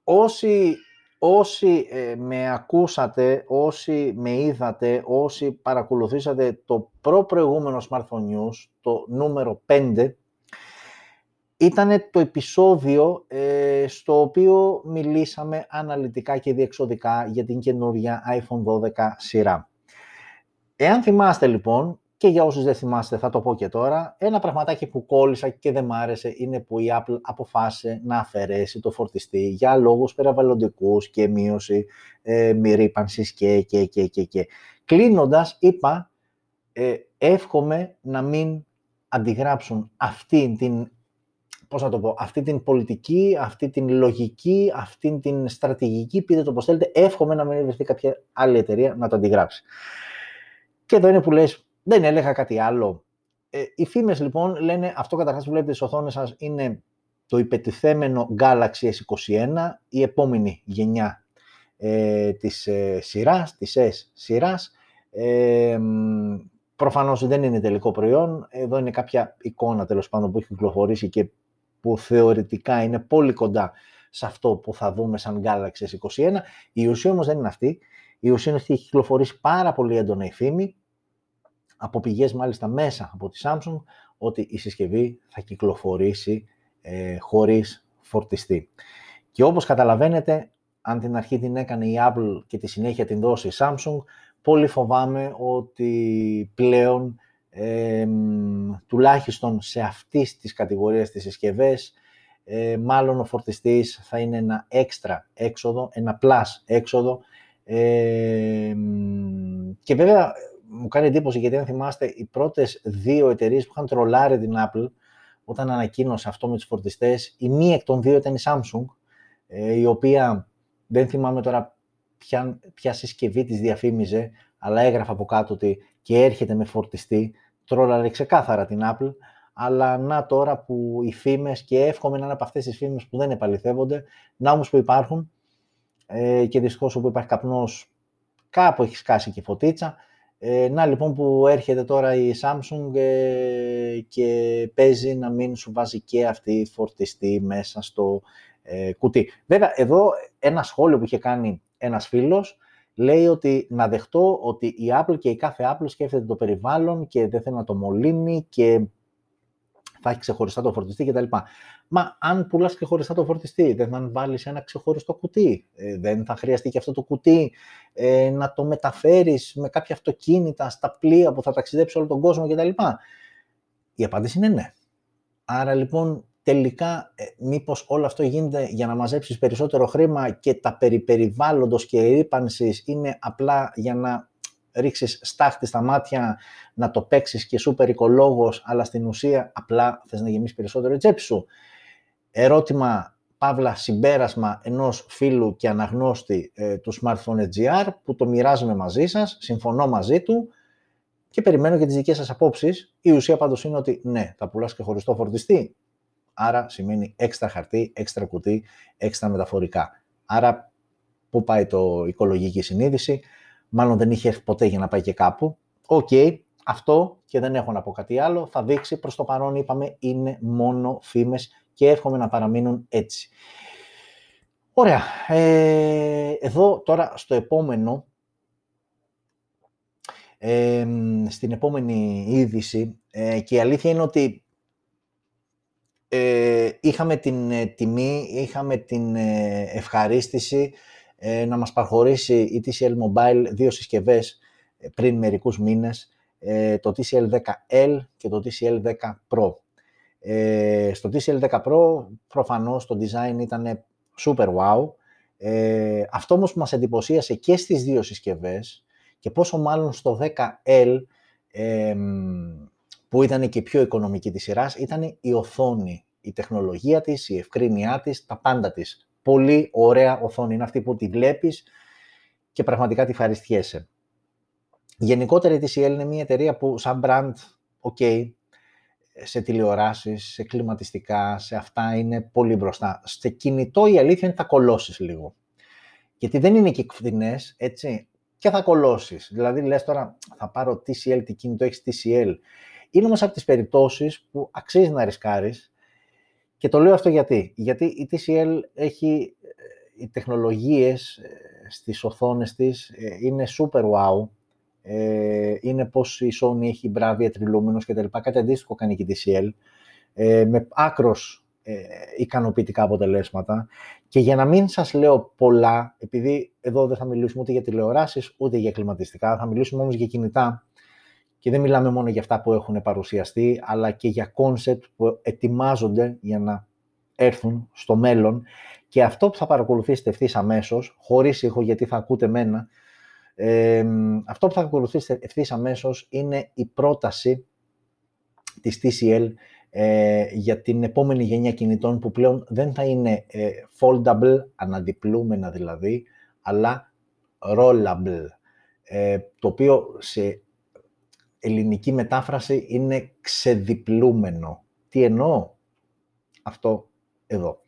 Speaker 1: όσοι όσοι ε, με ακούσατε, όσοι με είδατε, όσοι παρακολουθήσατε το προ-προηγούμενο Smartphone News, το νούμερο 5, ήταν το επεισόδιο ε, στο οποίο μιλήσαμε αναλυτικά και διεξοδικά για την καινούργια iPhone 12 σειρά. Εάν θυμάστε λοιπόν, και για όσους δεν θυμάστε θα το πω και τώρα, ένα πραγματάκι που κόλλησα και δεν μ' άρεσε είναι που η Apple αποφάσισε να αφαιρέσει το φορτιστή για λόγους περιβαλλοντικούς και μείωση ε, ρήπανσης και, και, και, και, και. Κλείνοντας, είπα, ε, εύχομαι να μην αντιγράψουν αυτή την πώς να το πω, αυτή την πολιτική, αυτή την λογική, αυτή την στρατηγική, πείτε το πώς θέλετε, εύχομαι να μην βρεθεί κάποια άλλη εταιρεία να το αντιγράψει. Και εδώ είναι που λες, δεν έλεγα κάτι άλλο. Ε, οι φήμες λοιπόν λένε, αυτό καταρχάς που βλέπετε στις οθόνες σας είναι το υπετιθέμενο Galaxy S21, η επόμενη γενιά ε, της ε, σειράς, της S σειράς. Ε, προφανώς δεν είναι τελικό προϊόν, εδώ είναι κάποια εικόνα τέλος πάντων που έχει κυκλοφορήσει και που θεωρητικά είναι πολύ κοντά σε αυτό που θα δούμε σαν Galaxy S21. Η ουσία όμως δεν είναι αυτή. Η ουσία είναι ότι έχει κυκλοφορήσει πάρα πολύ έντονα η φήμη, από πηγές μάλιστα μέσα από τη Samsung, ότι η συσκευή θα κυκλοφορήσει ε, χωρίς φορτιστή. Και όπως καταλαβαίνετε, αν την αρχή την έκανε η Apple και τη συνέχεια την δώσει η Samsung, πολύ φοβάμαι ότι πλέον τουλάχιστον σε αυτής της κατηγορίας της συσκευές, ε, μάλλον ο φορτιστής θα είναι ένα έξτρα έξοδο, ένα plus έξοδο και βέβαια μου κάνει εντύπωση γιατί αν θυμάστε οι πρώτες δύο εταιρείες που είχαν τρολάρει την Apple όταν ανακοίνωσε αυτό με τους φορτιστές, η μία εκ των δύο ήταν η Samsung, ε, η οποία δεν θυμάμαι τώρα ποια, ποια συσκευή της διαφήμιζε, αλλά έγραφε από κάτω ότι και έρχεται με φορτιστή, τρόλαρε ξεκάθαρα την Apple, αλλά να τώρα που οι φήμες και εύχομαι να είναι από αυτές τις φήμες που δεν επαληθεύονται, να όμως που υπάρχουν ε, και δυστυχώς όπου υπάρχει καπνός κάπου έχει σκάσει και φωτίτσα. Ε, να λοιπόν που έρχεται τώρα η Samsung ε, και παίζει να μην σου βάζει και αυτή φορτιστή μέσα στο ε, κουτί. Βέβαια εδώ ένα σχόλιο που είχε κάνει ένας φίλος λέει ότι να δεχτώ ότι η Apple και η κάθε Apple σκέφτεται το περιβάλλον και δεν θέλει να το μολύνει και θα έχει ξεχωριστά το φορτιστή κτλ. Μα αν πουλάς ξεχωριστά το φορτιστή, δεν θα βάλεις ένα ξεχωριστό κουτί. Ε, δεν θα χρειαστεί και αυτό το κουτί ε, να το μεταφέρεις με κάποια αυτοκίνητα στα πλοία που θα ταξιδέψει όλο τον κόσμο κτλ. Η απάντηση είναι ναι. Άρα λοιπόν τελικά ε, μήπως όλο αυτό γίνεται για να μαζέψεις περισσότερο χρήμα και τα περί περιβάλλοντος και ρήπανσης είναι απλά για να ρίξεις στάχτη στα μάτια, να το παίξεις και σούπερ οικολόγος, αλλά στην ουσία απλά θες να γεμίσεις περισσότερο η τσέπη σου. Ερώτημα, παύλα, συμπέρασμα ενός φίλου και αναγνώστη ε, του Smartphone GR που το μοιράζομαι μαζί σας, συμφωνώ μαζί του και περιμένω και τις δικές σας απόψεις. Η ουσία πάντως είναι ότι ναι, θα πουλάς και χωριστό φορτιστή. Άρα σημαίνει έξτρα χαρτί, έξτρα κουτί, έξτρα μεταφορικά. Άρα, πού πάει το οικολογική συνείδηση, μάλλον δεν είχε έρθει ποτέ για να πάει και κάπου. Οκ, αυτό και δεν έχω να πω κάτι άλλο, θα δείξει προς το παρόν, είπαμε, είναι μόνο φήμες και εύχομαι να παραμείνουν έτσι. Ωραία, ε, εδώ τώρα στο επόμενο, ε, στην επόμενη είδηση ε, και η αλήθεια είναι ότι ε, είχαμε την ε, τιμή, είχαμε την ε, ευχαρίστηση να μας παρχωρήσει η TCL Mobile δύο συσκευές πριν μερικούς μήνες, το TCL 10L και το TCL 10 Pro. στο TCL 10 Pro προφανώς το design ήταν super wow. αυτό όμως που μας εντυπωσίασε και στις δύο συσκευές και πόσο μάλλον στο 10L που ήταν και πιο οικονομική της σειράς, ήταν η οθόνη, η τεχνολογία της, η ευκρίνειά της, τα πάντα της. Πολύ ωραία οθόνη. Είναι αυτή που τη βλέπεις και πραγματικά τη ευχαριστιέσαι. Γενικότερα η TCL είναι μια εταιρεία που σαν brand, ok, σε τηλεοράσεις, σε κλιματιστικά, σε αυτά είναι πολύ μπροστά. Σε κινητό η αλήθεια είναι θα κολώσεις λίγο. Γιατί δεν είναι και φθηνές, έτσι, και θα κολώσεις. Δηλαδή λες τώρα θα πάρω TCL, τι κινητό έχεις TCL. Είναι όμως από τις περιπτώσεις που αξίζει να ρισκάρεις και το λέω αυτό γιατί. Γιατί η TCL έχει, οι τεχνολογίες στις οθόνες της είναι super wow. είναι πως η Sony έχει μπράβια, τριλούμινους και τα λοιπά. Κάτι αντίστοιχο κάνει και η TCL. με άκρος ε, ικανοποιητικά αποτελέσματα. Και για να μην σας λέω πολλά, επειδή εδώ δεν θα μιλήσουμε ούτε για τηλεοράσεις, ούτε για κλιματιστικά, θα μιλήσουμε όμως για κινητά και δεν μιλάμε μόνο για αυτά που έχουν παρουσιαστεί, αλλά και για concept που ετοιμάζονται για να έρθουν στο μέλλον. Και αυτό που θα παρακολουθήσετε ευθύς αμέσως, χωρίς ήχο, γιατί θα ακούτε μένα, ε, αυτό που θα ακολουθήσετε ευθύς αμέσως είναι η πρόταση της TCL ε, για την επόμενη γενιά κινητών που πλέον δεν θα είναι ε, foldable, αναδιπλούμενα δηλαδή, αλλά rollable, ε, το οποίο σε ελληνική μετάφραση είναι ξεδιπλούμενο. Τι εννοώ; Αυτό εδώ.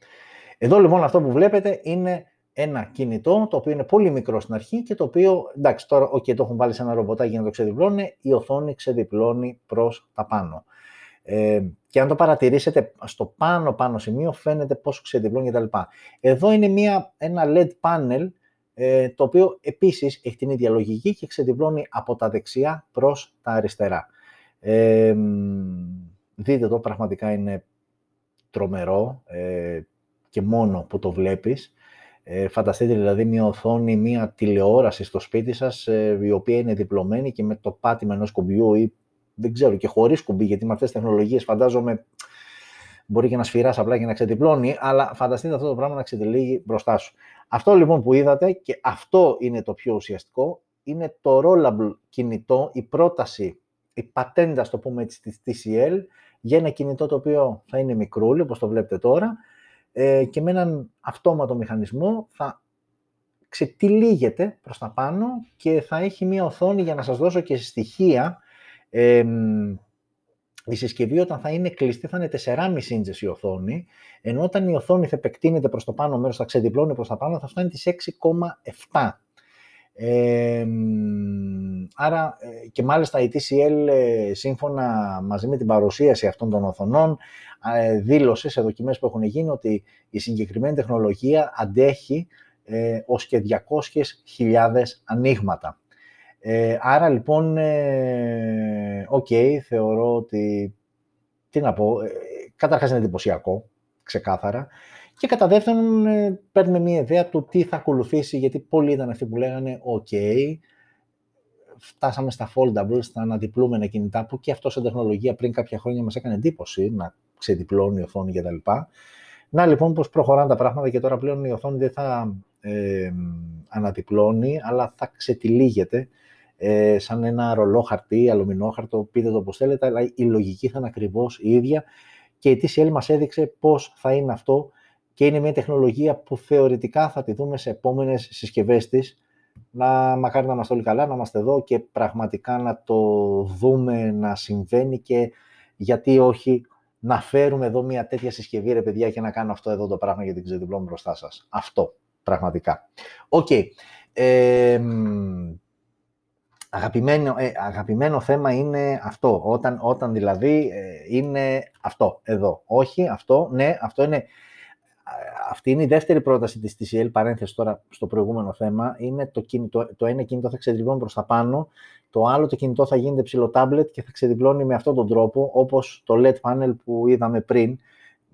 Speaker 1: Εδώ λοιπόν αυτό που βλέπετε είναι ένα κινητό το οποίο είναι πολύ μικρό στην αρχή και το οποίο, εντάξει τώρα, okay, το έχουν βάλει σε ένα ρομποτάκι για να το ξεδιπλώνει, η οθόνη ξεδιπλώνει προς τα πάνω. Ε, και αν το παρατηρήσετε στο πάνω-πάνω σημείο φαίνεται πόσο ξεδιπλώνει κτλ. Εδώ είναι μια, ένα LED panel ε, το οποίο επίσης έχει την ίδια λογική και ξεδιπλώνει από τα δεξιά προς τα αριστερά. Ε, δείτε το, πραγματικά είναι τρομερό ε, και μόνο που το βλέπεις. Ε, φανταστείτε δηλαδή μια οθόνη, μια τηλεόραση στο σπίτι σας ε, η οποία είναι διπλωμένη και με το πάτημα ενός κουμπιού ή δεν ξέρω, και χωρίς κουμπί, γιατί με αυτές τις τεχνολογίες φαντάζομαι μπορεί και να σφυράς απλά και να ξετυπλώνει, αλλά φανταστείτε αυτό το πράγμα να ξετυλίγει μπροστά σου. Αυτό λοιπόν που είδατε και αυτό είναι το πιο ουσιαστικό, είναι το rollable κινητό, η πρόταση, η πατέντα, το πούμε έτσι, της TCL, για ένα κινητό το οποίο θα είναι μικρούλι, όπως το βλέπετε τώρα, ε, και με έναν αυτόματο μηχανισμό θα ξετυλίγεται προς τα πάνω και θα έχει μία οθόνη για να σας δώσω και στοιχεία η συσκευή όταν θα είναι κλειστή θα είναι 4,5 ίντσες η οθόνη, ενώ όταν η οθόνη θα επεκτείνεται προς το πάνω μέρος, θα ξεδιπλώνει προς τα πάνω, θα φτάνει τις 6,7. άρα ε, και μάλιστα η TCL ε, σύμφωνα μαζί με την παρουσίαση αυτών των οθονών ε, δήλωσε σε δοκιμές που έχουν γίνει ότι η συγκεκριμένη τεχνολογία αντέχει ε, ως και 200.000 ανοίγματα. Ε, άρα λοιπόν, ε, οκ, θεωρώ ότι, τι να πω, ε, καταρχάς είναι εντυπωσιακό, ξεκάθαρα. Και κατά δεύτερον, ε, παίρνουμε μια ιδέα του τι θα ακολουθήσει, γιατί πολλοί ήταν αυτοί που λέγανε, οκ, φτάσαμε στα foldables, στα αναδιπλούμενα κινητά, που και αυτό σαν τεχνολογία πριν κάποια χρόνια μας έκανε εντύπωση να ξεδιπλώνει η οθόνη κτλ. Να λοιπόν πώς προχωράνε τα πράγματα και τώρα πλέον η οθόνη δεν θα ε, αναδιπλώνει, αλλά θα ξετυλίγεται ε, σαν ένα ρολό χαρτί, αλουμινόχαρτο, πείτε το όπως θέλετε, αλλά η λογική θα είναι ακριβώς η ίδια και η TCL μας έδειξε πώς θα είναι αυτό και είναι μια τεχνολογία που θεωρητικά θα τη δούμε σε επόμενες συσκευές της. Να, μακάρι να είμαστε όλοι καλά, να είμαστε εδώ και πραγματικά να το δούμε να συμβαίνει και γιατί όχι να φέρουμε εδώ μια τέτοια συσκευή, ρε παιδιά, και να κάνω αυτό εδώ το πράγμα να την ξεδιπλώνω μπροστά σας. Αυτό, πραγματικά. OK. Okay. Ε, Αγαπημένο, ε, αγαπημένο θέμα είναι αυτό, όταν, όταν δηλαδή ε, είναι αυτό, εδώ. Όχι, αυτό, ναι, αυτό είναι... Αυτή είναι η δεύτερη πρόταση της TCL, παρένθεση τώρα στο προηγούμενο θέμα, είναι το, κινητό, το ένα κινητό θα ξεδιπλώνει προς τα πάνω, το άλλο το κινητό θα γίνεται ψηλό τάμπλετ και θα ξεδιπλώνει με αυτόν τον τρόπο, όπως το LED panel που είδαμε πριν,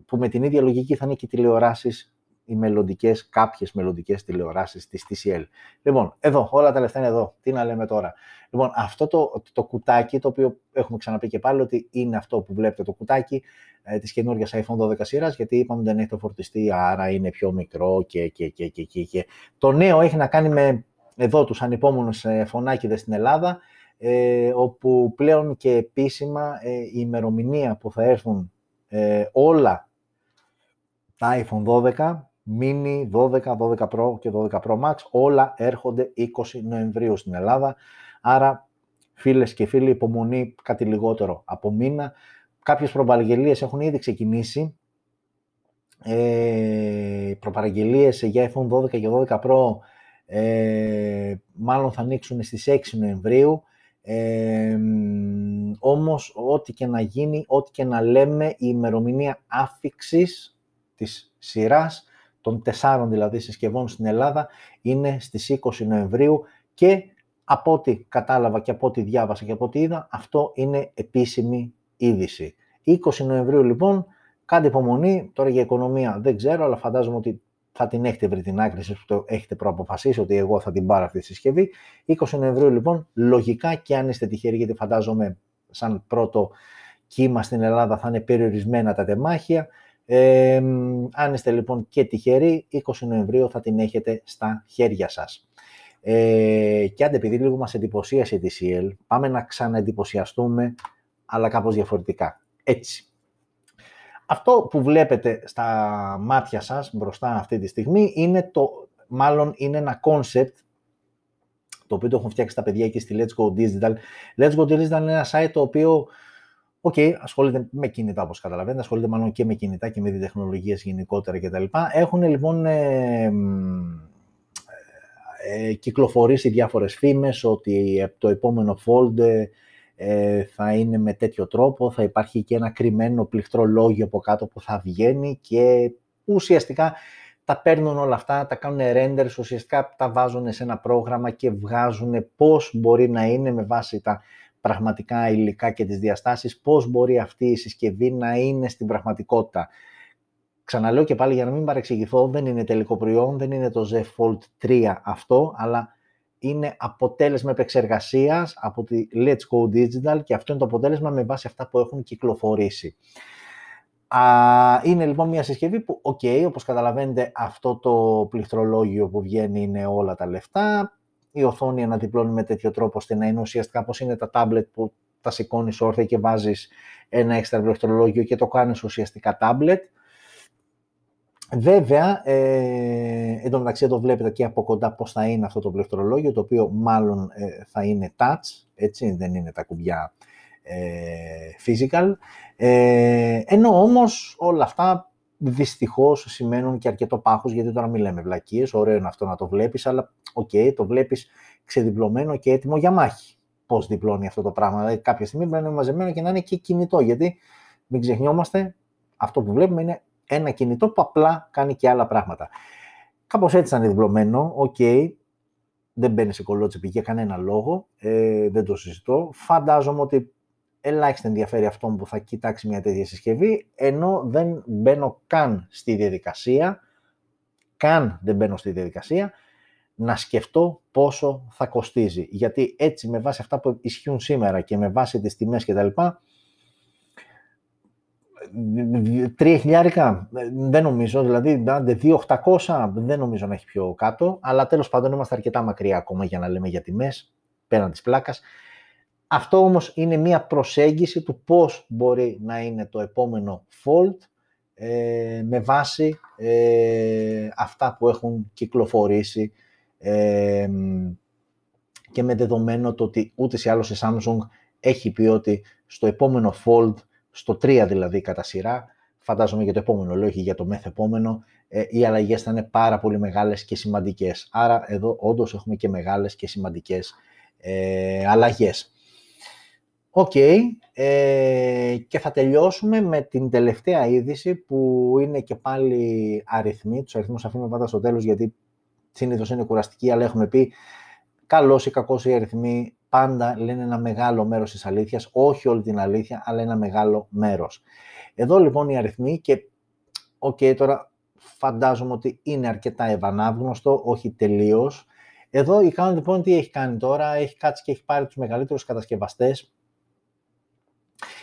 Speaker 1: που με την ίδια λογική θα είναι και τηλεοράσεις οι μελλοντικές, κάποιες μελλοντικές τηλεοράσεις της TCL. Λοιπόν, εδώ, όλα τα λεφτά είναι εδώ. Τι να λέμε τώρα. Λοιπόν, αυτό το, το κουτάκι, το οποίο έχουμε ξαναπεί και πάλι ότι είναι αυτό που βλέπετε το κουτάκι ε, της καινούργιας iPhone 12 σειράς, γιατί είπαμε δεν έχει το φορτιστή, άρα είναι πιο μικρό και, και, και, και, και, και. Το νέο έχει να κάνει με εδώ τους ανυπόμονους ε, φωνάκιδες στην Ελλάδα, ε, όπου πλέον και επίσημα ε, η ημερομηνία που θα έρθουν ε, όλα τα iPhone 12 Mini 12, 12 Pro και 12 Pro Max, όλα έρχονται 20 Νοεμβρίου στην Ελλάδα. Άρα, φίλες και φίλοι, υπομονή κάτι λιγότερο από μήνα. Κάποιες προπαραγγελίες έχουν ήδη ξεκινήσει. Ε, προπαραγγελίες για iPhone 12 και 12 Pro ε, μάλλον θα ανοίξουν στις 6 Νοεμβρίου. Ε, όμως, ό,τι και να γίνει, ό,τι και να λέμε, η ημερομηνία άφηξης της σειράς των τεσσάρων δηλαδή συσκευών στην Ελλάδα είναι στις 20 Νοεμβρίου και από ό,τι κατάλαβα και από ό,τι διάβασα και από ό,τι είδα, αυτό είναι επίσημη είδηση. 20 Νοεμβρίου λοιπόν, κάντε υπομονή, τώρα για οικονομία δεν ξέρω, αλλά φαντάζομαι ότι θα την έχετε βρει την άκρη που το έχετε προαποφασίσει ότι εγώ θα την πάρω αυτή τη συσκευή. 20 Νοεμβρίου λοιπόν, λογικά και αν είστε τυχεροί, γιατί φαντάζομαι σαν πρώτο κύμα στην Ελλάδα θα είναι περιορισμένα τα τεμάχια. Ε, αν είστε λοιπόν και τυχεροί, 20 Νοεμβρίου θα την έχετε στα χέρια σας. Ε, και αν επειδή λίγο μας εντυπωσίασε η TCL, πάμε να ξαναεντυπωσιαστούμε, αλλά κάπως διαφορετικά. Έτσι. Αυτό που βλέπετε στα μάτια σας μπροστά αυτή τη στιγμή είναι το, μάλλον είναι ένα concept το οποίο το έχουν φτιάξει τα παιδιά εκεί στη Let's Go Digital. Let's Go Digital είναι ένα site το οποίο okay, ασχολείται με κινητά, όπως καταλαβαίνετε, ασχολείται μάλλον και με κινητά και με τεχνολογίες γενικότερα κτλ. Έχουν λοιπόν ε, ε, κυκλοφορήσει διάφορες φήμες ότι το επόμενο Fold ε, θα είναι με τέτοιο τρόπο, θα υπάρχει και ένα κρυμμένο πληκτρολόγιο από κάτω που θα βγαίνει και ουσιαστικά τα παίρνουν όλα αυτά, τα κάνουν renders, ουσιαστικά τα βάζουν σε ένα πρόγραμμα και βγάζουν πώς μπορεί να είναι με βάση τα πραγματικά υλικά και τις διαστάσεις, πώς μπορεί αυτή η συσκευή να είναι στην πραγματικότητα. Ξαναλέω και πάλι για να μην παρεξηγηθώ, δεν είναι τελικό προϊόν, δεν είναι το Z Fold 3 αυτό, αλλά είναι αποτέλεσμα επεξεργασίας από τη Let's Go Digital και αυτό είναι το αποτέλεσμα με βάση αυτά που έχουν κυκλοφορήσει. Α, είναι λοιπόν μια συσκευή που, OK, okay, όπως καταλαβαίνετε, αυτό το πληκτρολόγιο που βγαίνει είναι όλα τα λεφτά. Η οθόνη αναδιπλώνει με τέτοιο τρόπο ώστε να είναι ουσιαστικά όπως είναι τα tablet που τα σηκώνεις όρθια και βάζεις ένα έξτρα πληκτρολόγιο και το κάνεις ουσιαστικά tablet. Βέβαια, ε, εν τω μεταξύ εδώ βλέπετε και από κοντά πώς θα είναι αυτό το πληκτρολόγιο, το οποίο μάλλον ε, θα είναι touch, έτσι, δεν είναι τα κουμπιά ε, physical. Ε, ενώ όμως όλα αυτά δυστυχώς σημαίνουν και αρκετό πάχος, γιατί τώρα μιλάμε βλακείες, ωραίο είναι αυτό να το βλέπεις, αλλά OK, okay, το βλέπεις ξεδιπλωμένο και έτοιμο για μάχη. Πώς διπλώνει αυτό το πράγμα, δηλαδή κάποια στιγμή πρέπει να είναι μαζεμένο και να είναι και κινητό, γιατί μην ξεχνιόμαστε, αυτό που βλέπουμε είναι ένα κινητό που απλά κάνει και άλλα πράγματα. Κάπως έτσι ήταν διπλωμένο, OK, okay, δεν μπαίνει σε κωλότσεπη για κανένα λόγο, ε, δεν το συζητώ. Φαντάζομαι ότι ελάχιστα ενδιαφέρει αυτόν που θα κοιτάξει μια τέτοια συσκευή, ενώ δεν μπαίνω καν στη διαδικασία, καν δεν μπαίνω στη διαδικασία, να σκεφτώ πόσο θα κοστίζει. Γιατί έτσι με βάση αυτά που ισχύουν σήμερα και με βάση τις τιμές κτλ, Τρία χιλιάρικα, δεν νομίζω, δηλαδή 2.800 δεν νομίζω να έχει πιο κάτω, αλλά τέλος πάντων είμαστε αρκετά μακριά ακόμα για να λέμε για τιμές, πέραν της πλάκας. Αυτό όμως είναι μία προσέγγιση του πώς μπορεί να είναι το επόμενο Fold ε, με βάση ε, αυτά που έχουν κυκλοφορήσει ε, και με δεδομένο το ότι ούτε ή άλλως η Samsung έχει πει ότι στο επόμενο Fold στο 3 δηλαδή κατά σειρά, φαντάζομαι για το επόμενο, λέω για το μεθεπόμενο, ε, οι αλλαγές θα είναι πάρα πολύ μεγάλες και σημαντικές. Άρα εδώ όντως έχουμε και μεγάλες και σημαντικές ε, αλλαγές. Οκ, ε, και θα τελειώσουμε με την τελευταία είδηση που είναι και πάλι αριθμοί. Τους αριθμούς αφήνουμε πάντα στο τέλος γιατί συνήθως είναι κουραστικοί, αλλά έχουμε πει καλώς ή κακώς οι αριθμοί πάντα λένε ένα μεγάλο μέρος της αλήθειας, όχι όλη την αλήθεια, αλλά ένα μεγάλο μέρος. Εδώ λοιπόν οι αριθμοί και, OK, okay, τώρα φαντάζομαι ότι είναι αρκετά ευανάγνωστο, όχι τελείως. Εδώ η Canon λοιπόν τι έχει κάνει τώρα, έχει κάτσει και έχει πάρει τους μεγαλύτερους κατασκευαστές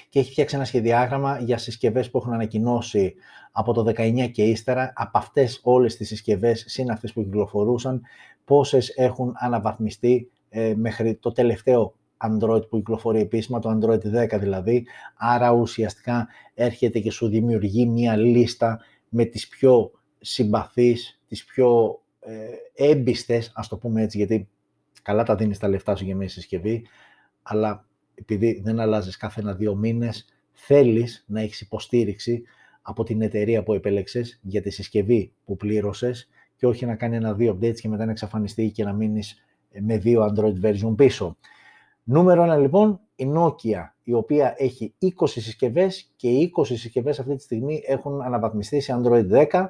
Speaker 1: και έχει φτιάξει ένα σχεδιάγραμμα για συσκευές που έχουν ανακοινώσει από το 19 και ύστερα, από αυτές όλες τις συσκευές, συν αυτές που κυκλοφορούσαν, πόσες έχουν αναβαθμιστεί ε, μέχρι το τελευταίο Android που κυκλοφορεί επίσημα, το Android 10 δηλαδή, άρα ουσιαστικά έρχεται και σου δημιουργεί μία λίστα με τις πιο συμπαθείς, τις πιο ε, έμπιστες, ας το πούμε έτσι, γιατί καλά τα δίνεις τα λεφτά σου για μια συσκευή, αλλά επειδή δεν αλλάζεις κάθε ένα-δύο μήνες, θέλεις να έχεις υποστήριξη από την εταιρεία που επέλεξες για τη συσκευή που πλήρωσες και όχι να κάνει ένα-δύο updates και μετά να εξαφανιστεί και να μείνεις με δύο Android version πίσω. Νούμερο ένα λοιπόν, η Nokia, η οποία έχει 20 συσκευές και οι 20 συσκευές αυτή τη στιγμή έχουν αναβαθμιστεί σε Android 10.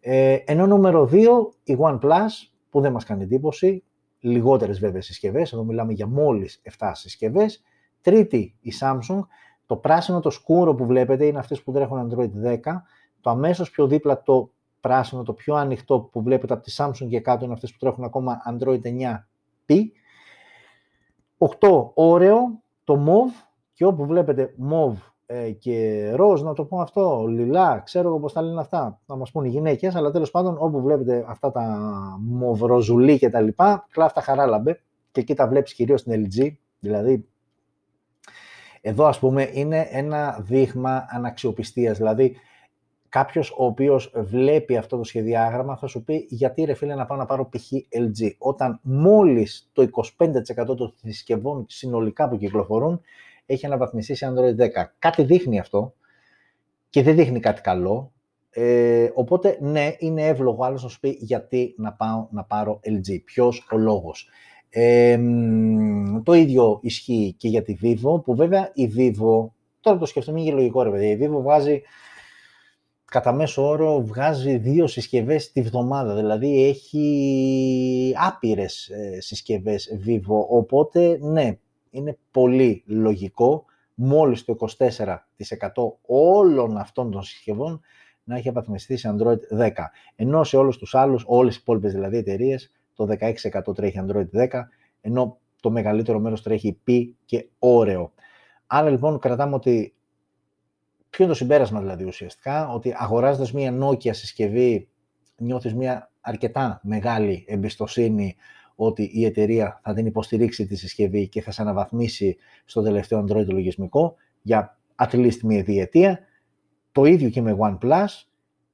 Speaker 1: Ε, ενώ νούμερο 2, η OnePlus, που δεν μας κάνει εντύπωση, λιγότερες βέβαια συσκευές, εδώ μιλάμε για μόλις 7 συσκευές. Τρίτη, η Samsung, το πράσινο, το σκούρο που βλέπετε είναι αυτές που τρέχουν Android 10, το αμέσως πιο δίπλα το πράσινο, το πιο ανοιχτό που βλέπετε από τη Samsung και κάτω είναι αυτές που τρέχουν ακόμα Android 9P. 8, ωραίο, το MOV και όπου βλέπετε MOV ε, και ροζ, να το πω αυτό, λιλά, ξέρω εγώ πώς τα λένε αυτά, να μας πούν οι γυναίκες, αλλά τέλος πάντων όπου βλέπετε αυτά τα μοβροζουλί και τα λοιπά, κλάφτα χαράλαμπε και εκεί τα βλέπεις κυρίως στην LG, δηλαδή εδώ ας πούμε είναι ένα δείγμα αναξιοπιστίας, δηλαδή κάποιος ο οποίος βλέπει αυτό το σχεδιάγραμμα θα σου πει γιατί ρε φίλε να πάω να πάρω π.χ. LG, όταν μόλις το 25% των συσκευών συνολικά που κυκλοφορούν έχει αναβαθμιστεί σε Android 10. Κάτι δείχνει αυτό και δεν δείχνει κάτι καλό. Ε, οπότε, ναι, είναι εύλογο άλλος να σου πει γιατί να πάω να πάρω LG. Ποιος ο λόγος. Ε, το ίδιο ισχύει και για τη Vivo, που βέβαια η Vivo, τώρα το σκεφτούμε είναι λογικό ρε παιδιά, η Vivo βγάζει κατά μέσο όρο βγάζει δύο συσκευές τη βδομάδα, δηλαδή έχει άπειρες ε, συσκευές Vivo, οπότε ναι, είναι πολύ λογικό μόλις το 24% όλων αυτών των συσκευών να έχει απαθμιστεί σε Android 10. Ενώ σε όλους τους άλλους, όλες οι υπόλοιπες δηλαδή εταιρείες, το 16% τρέχει Android 10, ενώ το μεγαλύτερο μέρος τρέχει P και Oreo. Άρα λοιπόν κρατάμε ότι ποιο είναι το συμπέρασμα δηλαδή ουσιαστικά, ότι αγοράζοντας μία Nokia συσκευή νιώθεις μία αρκετά μεγάλη εμπιστοσύνη ότι η εταιρεία θα την υποστηρίξει τη συσκευή και θα σε αναβαθμίσει στο τελευταίο Android λογισμικό για at least μία διετία. Το ίδιο και με OnePlus,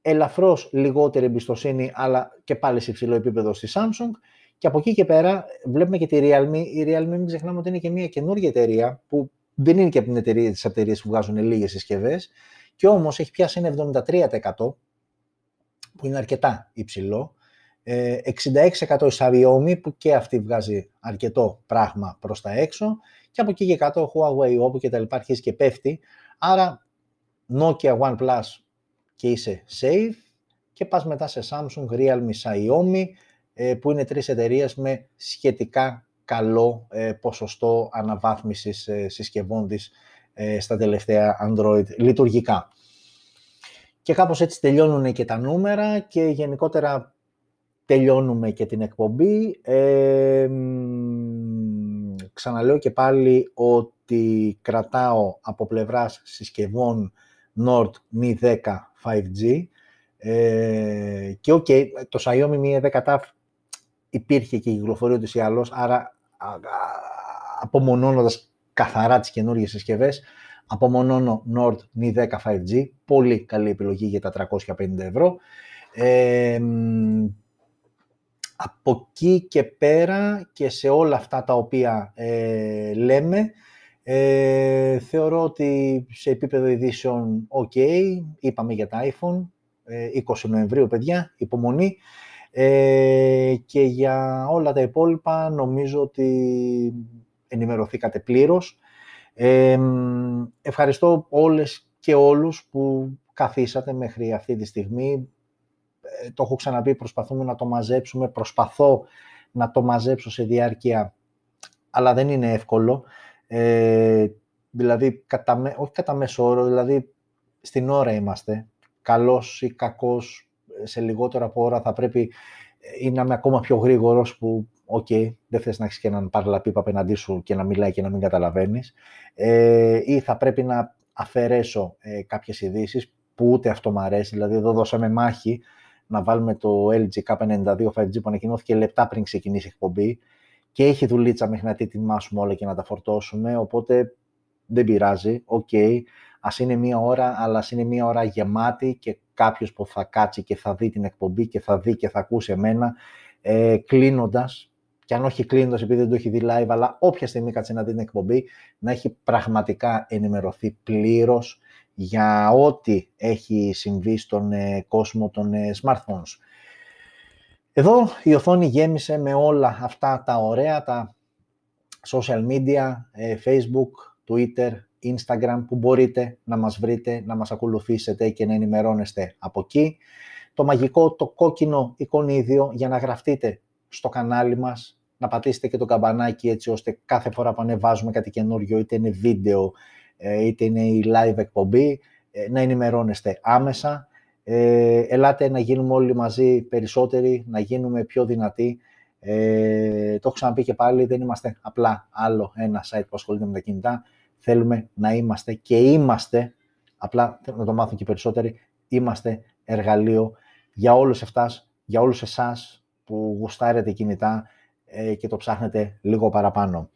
Speaker 1: ελαφρώς λιγότερη εμπιστοσύνη, αλλά και πάλι σε υψηλό επίπεδο στη Samsung. Και από εκεί και πέρα βλέπουμε και τη Realme. Η Realme μην ξεχνάμε ότι είναι και μια καινούργια εταιρεία που δεν είναι και από την εταιρεία, τις εταιρείες που βγάζουν λίγες συσκευές και όμως έχει πιάσει ένα 73% που είναι αρκετά υψηλό 66% η Xiaomi που και αυτή βγάζει αρκετό πράγμα προς τα έξω και από εκεί και κάτω Huawei όπου και τα λοιπά αρχίζει και πέφτει άρα Nokia OnePlus και είσαι safe και πας μετά σε Samsung, Realme, Xiaomi ε, που είναι τρεις εταιρείες με σχετικά καλό ε, ποσοστό αναβάθμισης ε, συσκευών της στα τελευταία Android λειτουργικά. Και κάπως έτσι τελειώνουν και τα νούμερα και γενικότερα τελειώνουμε και την εκπομπή. Ε, ξαναλέω και πάλι ότι κρατάω από πλευράς συσκευών Nord Mi 10 5G ε, και okay, το Xiaomi Mi 10 TAF υπήρχε και κυκλοφορεί ούτως ή άλλως, άρα απομονώνοντας καθαρά τις καινούργιες συσκευές, απομονώνω Nord Mi 10 5G, πολύ καλή επιλογή για τα 350 ευρώ. Ε, από εκεί και πέρα και σε όλα αυτά τα οποία ε, λέμε, ε, θεωρώ ότι σε επίπεδο ειδήσεων ok, είπαμε για τα iPhone, 20 ε, Νοεμβρίου παιδιά, υπομονή, ε, και για όλα τα υπόλοιπα νομίζω ότι ενημερωθήκατε πλήρως. ευχαριστώ όλες και όλους που καθίσατε μέχρι αυτή τη στιγμή ε, το έχω ξαναπεί, προσπαθούμε να το μαζέψουμε, προσπαθώ να το μαζέψω σε διάρκεια, αλλά δεν είναι εύκολο. Ε, δηλαδή, κατά, όχι κατά μέσο όρο, δηλαδή στην ώρα είμαστε. Καλώς ή κακώς, σε λιγότερο από ώρα θα πρέπει ε, ή να είμαι ακόμα πιο γρήγορος που OK, okay, δεν θες να έχεις και έναν παρλαπίπα απέναντί σου και να μιλάει και να μην καταλαβαίνεις. Ε, ή θα πρέπει να αφαιρέσω ε, κάποιες ειδήσεις που ούτε αυτό μου αρέσει. Δηλαδή, εδώ δώσαμε μάχη να βάλουμε το LG K92 5G που ανακοινώθηκε λεπτά πριν ξεκινήσει η εκπομπή και έχει δουλίτσα μέχρι να τα ετοιμάσουμε όλα και να τα φορτώσουμε, οπότε δεν πειράζει, OK, okay. ας είναι μία ώρα, αλλά ας είναι μία ώρα γεμάτη και κάποιος που θα κάτσει και θα δει την εκπομπή και θα δει και θα ακούσει εμένα, ε, κλείνοντας, και αν όχι κλείνοντας επειδή δεν το έχει δει live, αλλά όποια στιγμή κάτσει να δει την εκπομπή, να έχει πραγματικά ενημερωθεί πλήρως για ό,τι έχει συμβεί στον ε, κόσμο των ε, smartphones. Εδώ η οθόνη γέμισε με όλα αυτά τα ωραία, τα social media, ε, Facebook, Twitter, Instagram, που μπορείτε να μας βρείτε, να μας ακολουθήσετε και να ενημερώνεστε από εκεί. το μαγικό, το κόκκινο εικονίδιο για να γραφτείτε στο κανάλι μας, να πατήσετε και το καμπανάκι έτσι ώστε κάθε φορά που ανεβάζουμε κάτι καινούριο, είτε είναι βίντεο, ε, είτε είναι η live εκπομπή, ε, να ενημερώνεστε άμεσα. Ε, ελάτε να γίνουμε όλοι μαζί περισσότεροι, να γίνουμε πιο δυνατοί. Ε, το έχω ξαναπεί και πάλι, δεν είμαστε απλά άλλο ένα site που ασχολείται με τα κινητά. Θέλουμε να είμαστε και είμαστε, απλά να το μάθουν και περισσότεροι, είμαστε εργαλείο για όλους εφτάς, για όλους εσάς που γουστάρετε κινητά ε, και το ψάχνετε λίγο παραπάνω.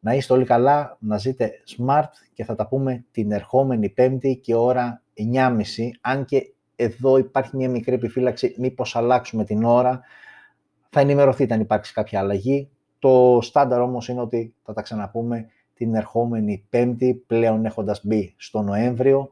Speaker 1: Να είστε όλοι καλά, να ζείτε smart και θα τα πούμε την ερχόμενη πέμπτη και ώρα 9.30, αν και εδώ υπάρχει μια μικρή επιφύλαξη μήπως αλλάξουμε την ώρα. Θα ενημερωθείτε αν υπάρξει κάποια αλλαγή. Το στάνταρ όμως είναι ότι θα τα ξαναπούμε την ερχόμενη πέμπτη, πλέον έχοντας μπει στο Νοέμβριο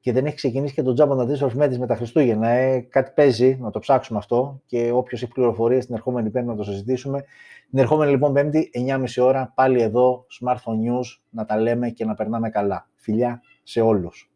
Speaker 1: και δεν έχει ξεκινήσει και το τζάμπο να δεις ορφημέτης με τα Χριστούγεννα. Ε, κάτι παίζει, να το ψάξουμε αυτό και όποιος έχει πληροφορίες την ερχόμενη Πέμπτη να το συζητήσουμε. Την ερχόμενη λοιπόν Πέμπτη, 9.30 ώρα, πάλι εδώ, Smartphone News, να τα λέμε και να περνάμε καλά. Φιλιά σε όλους.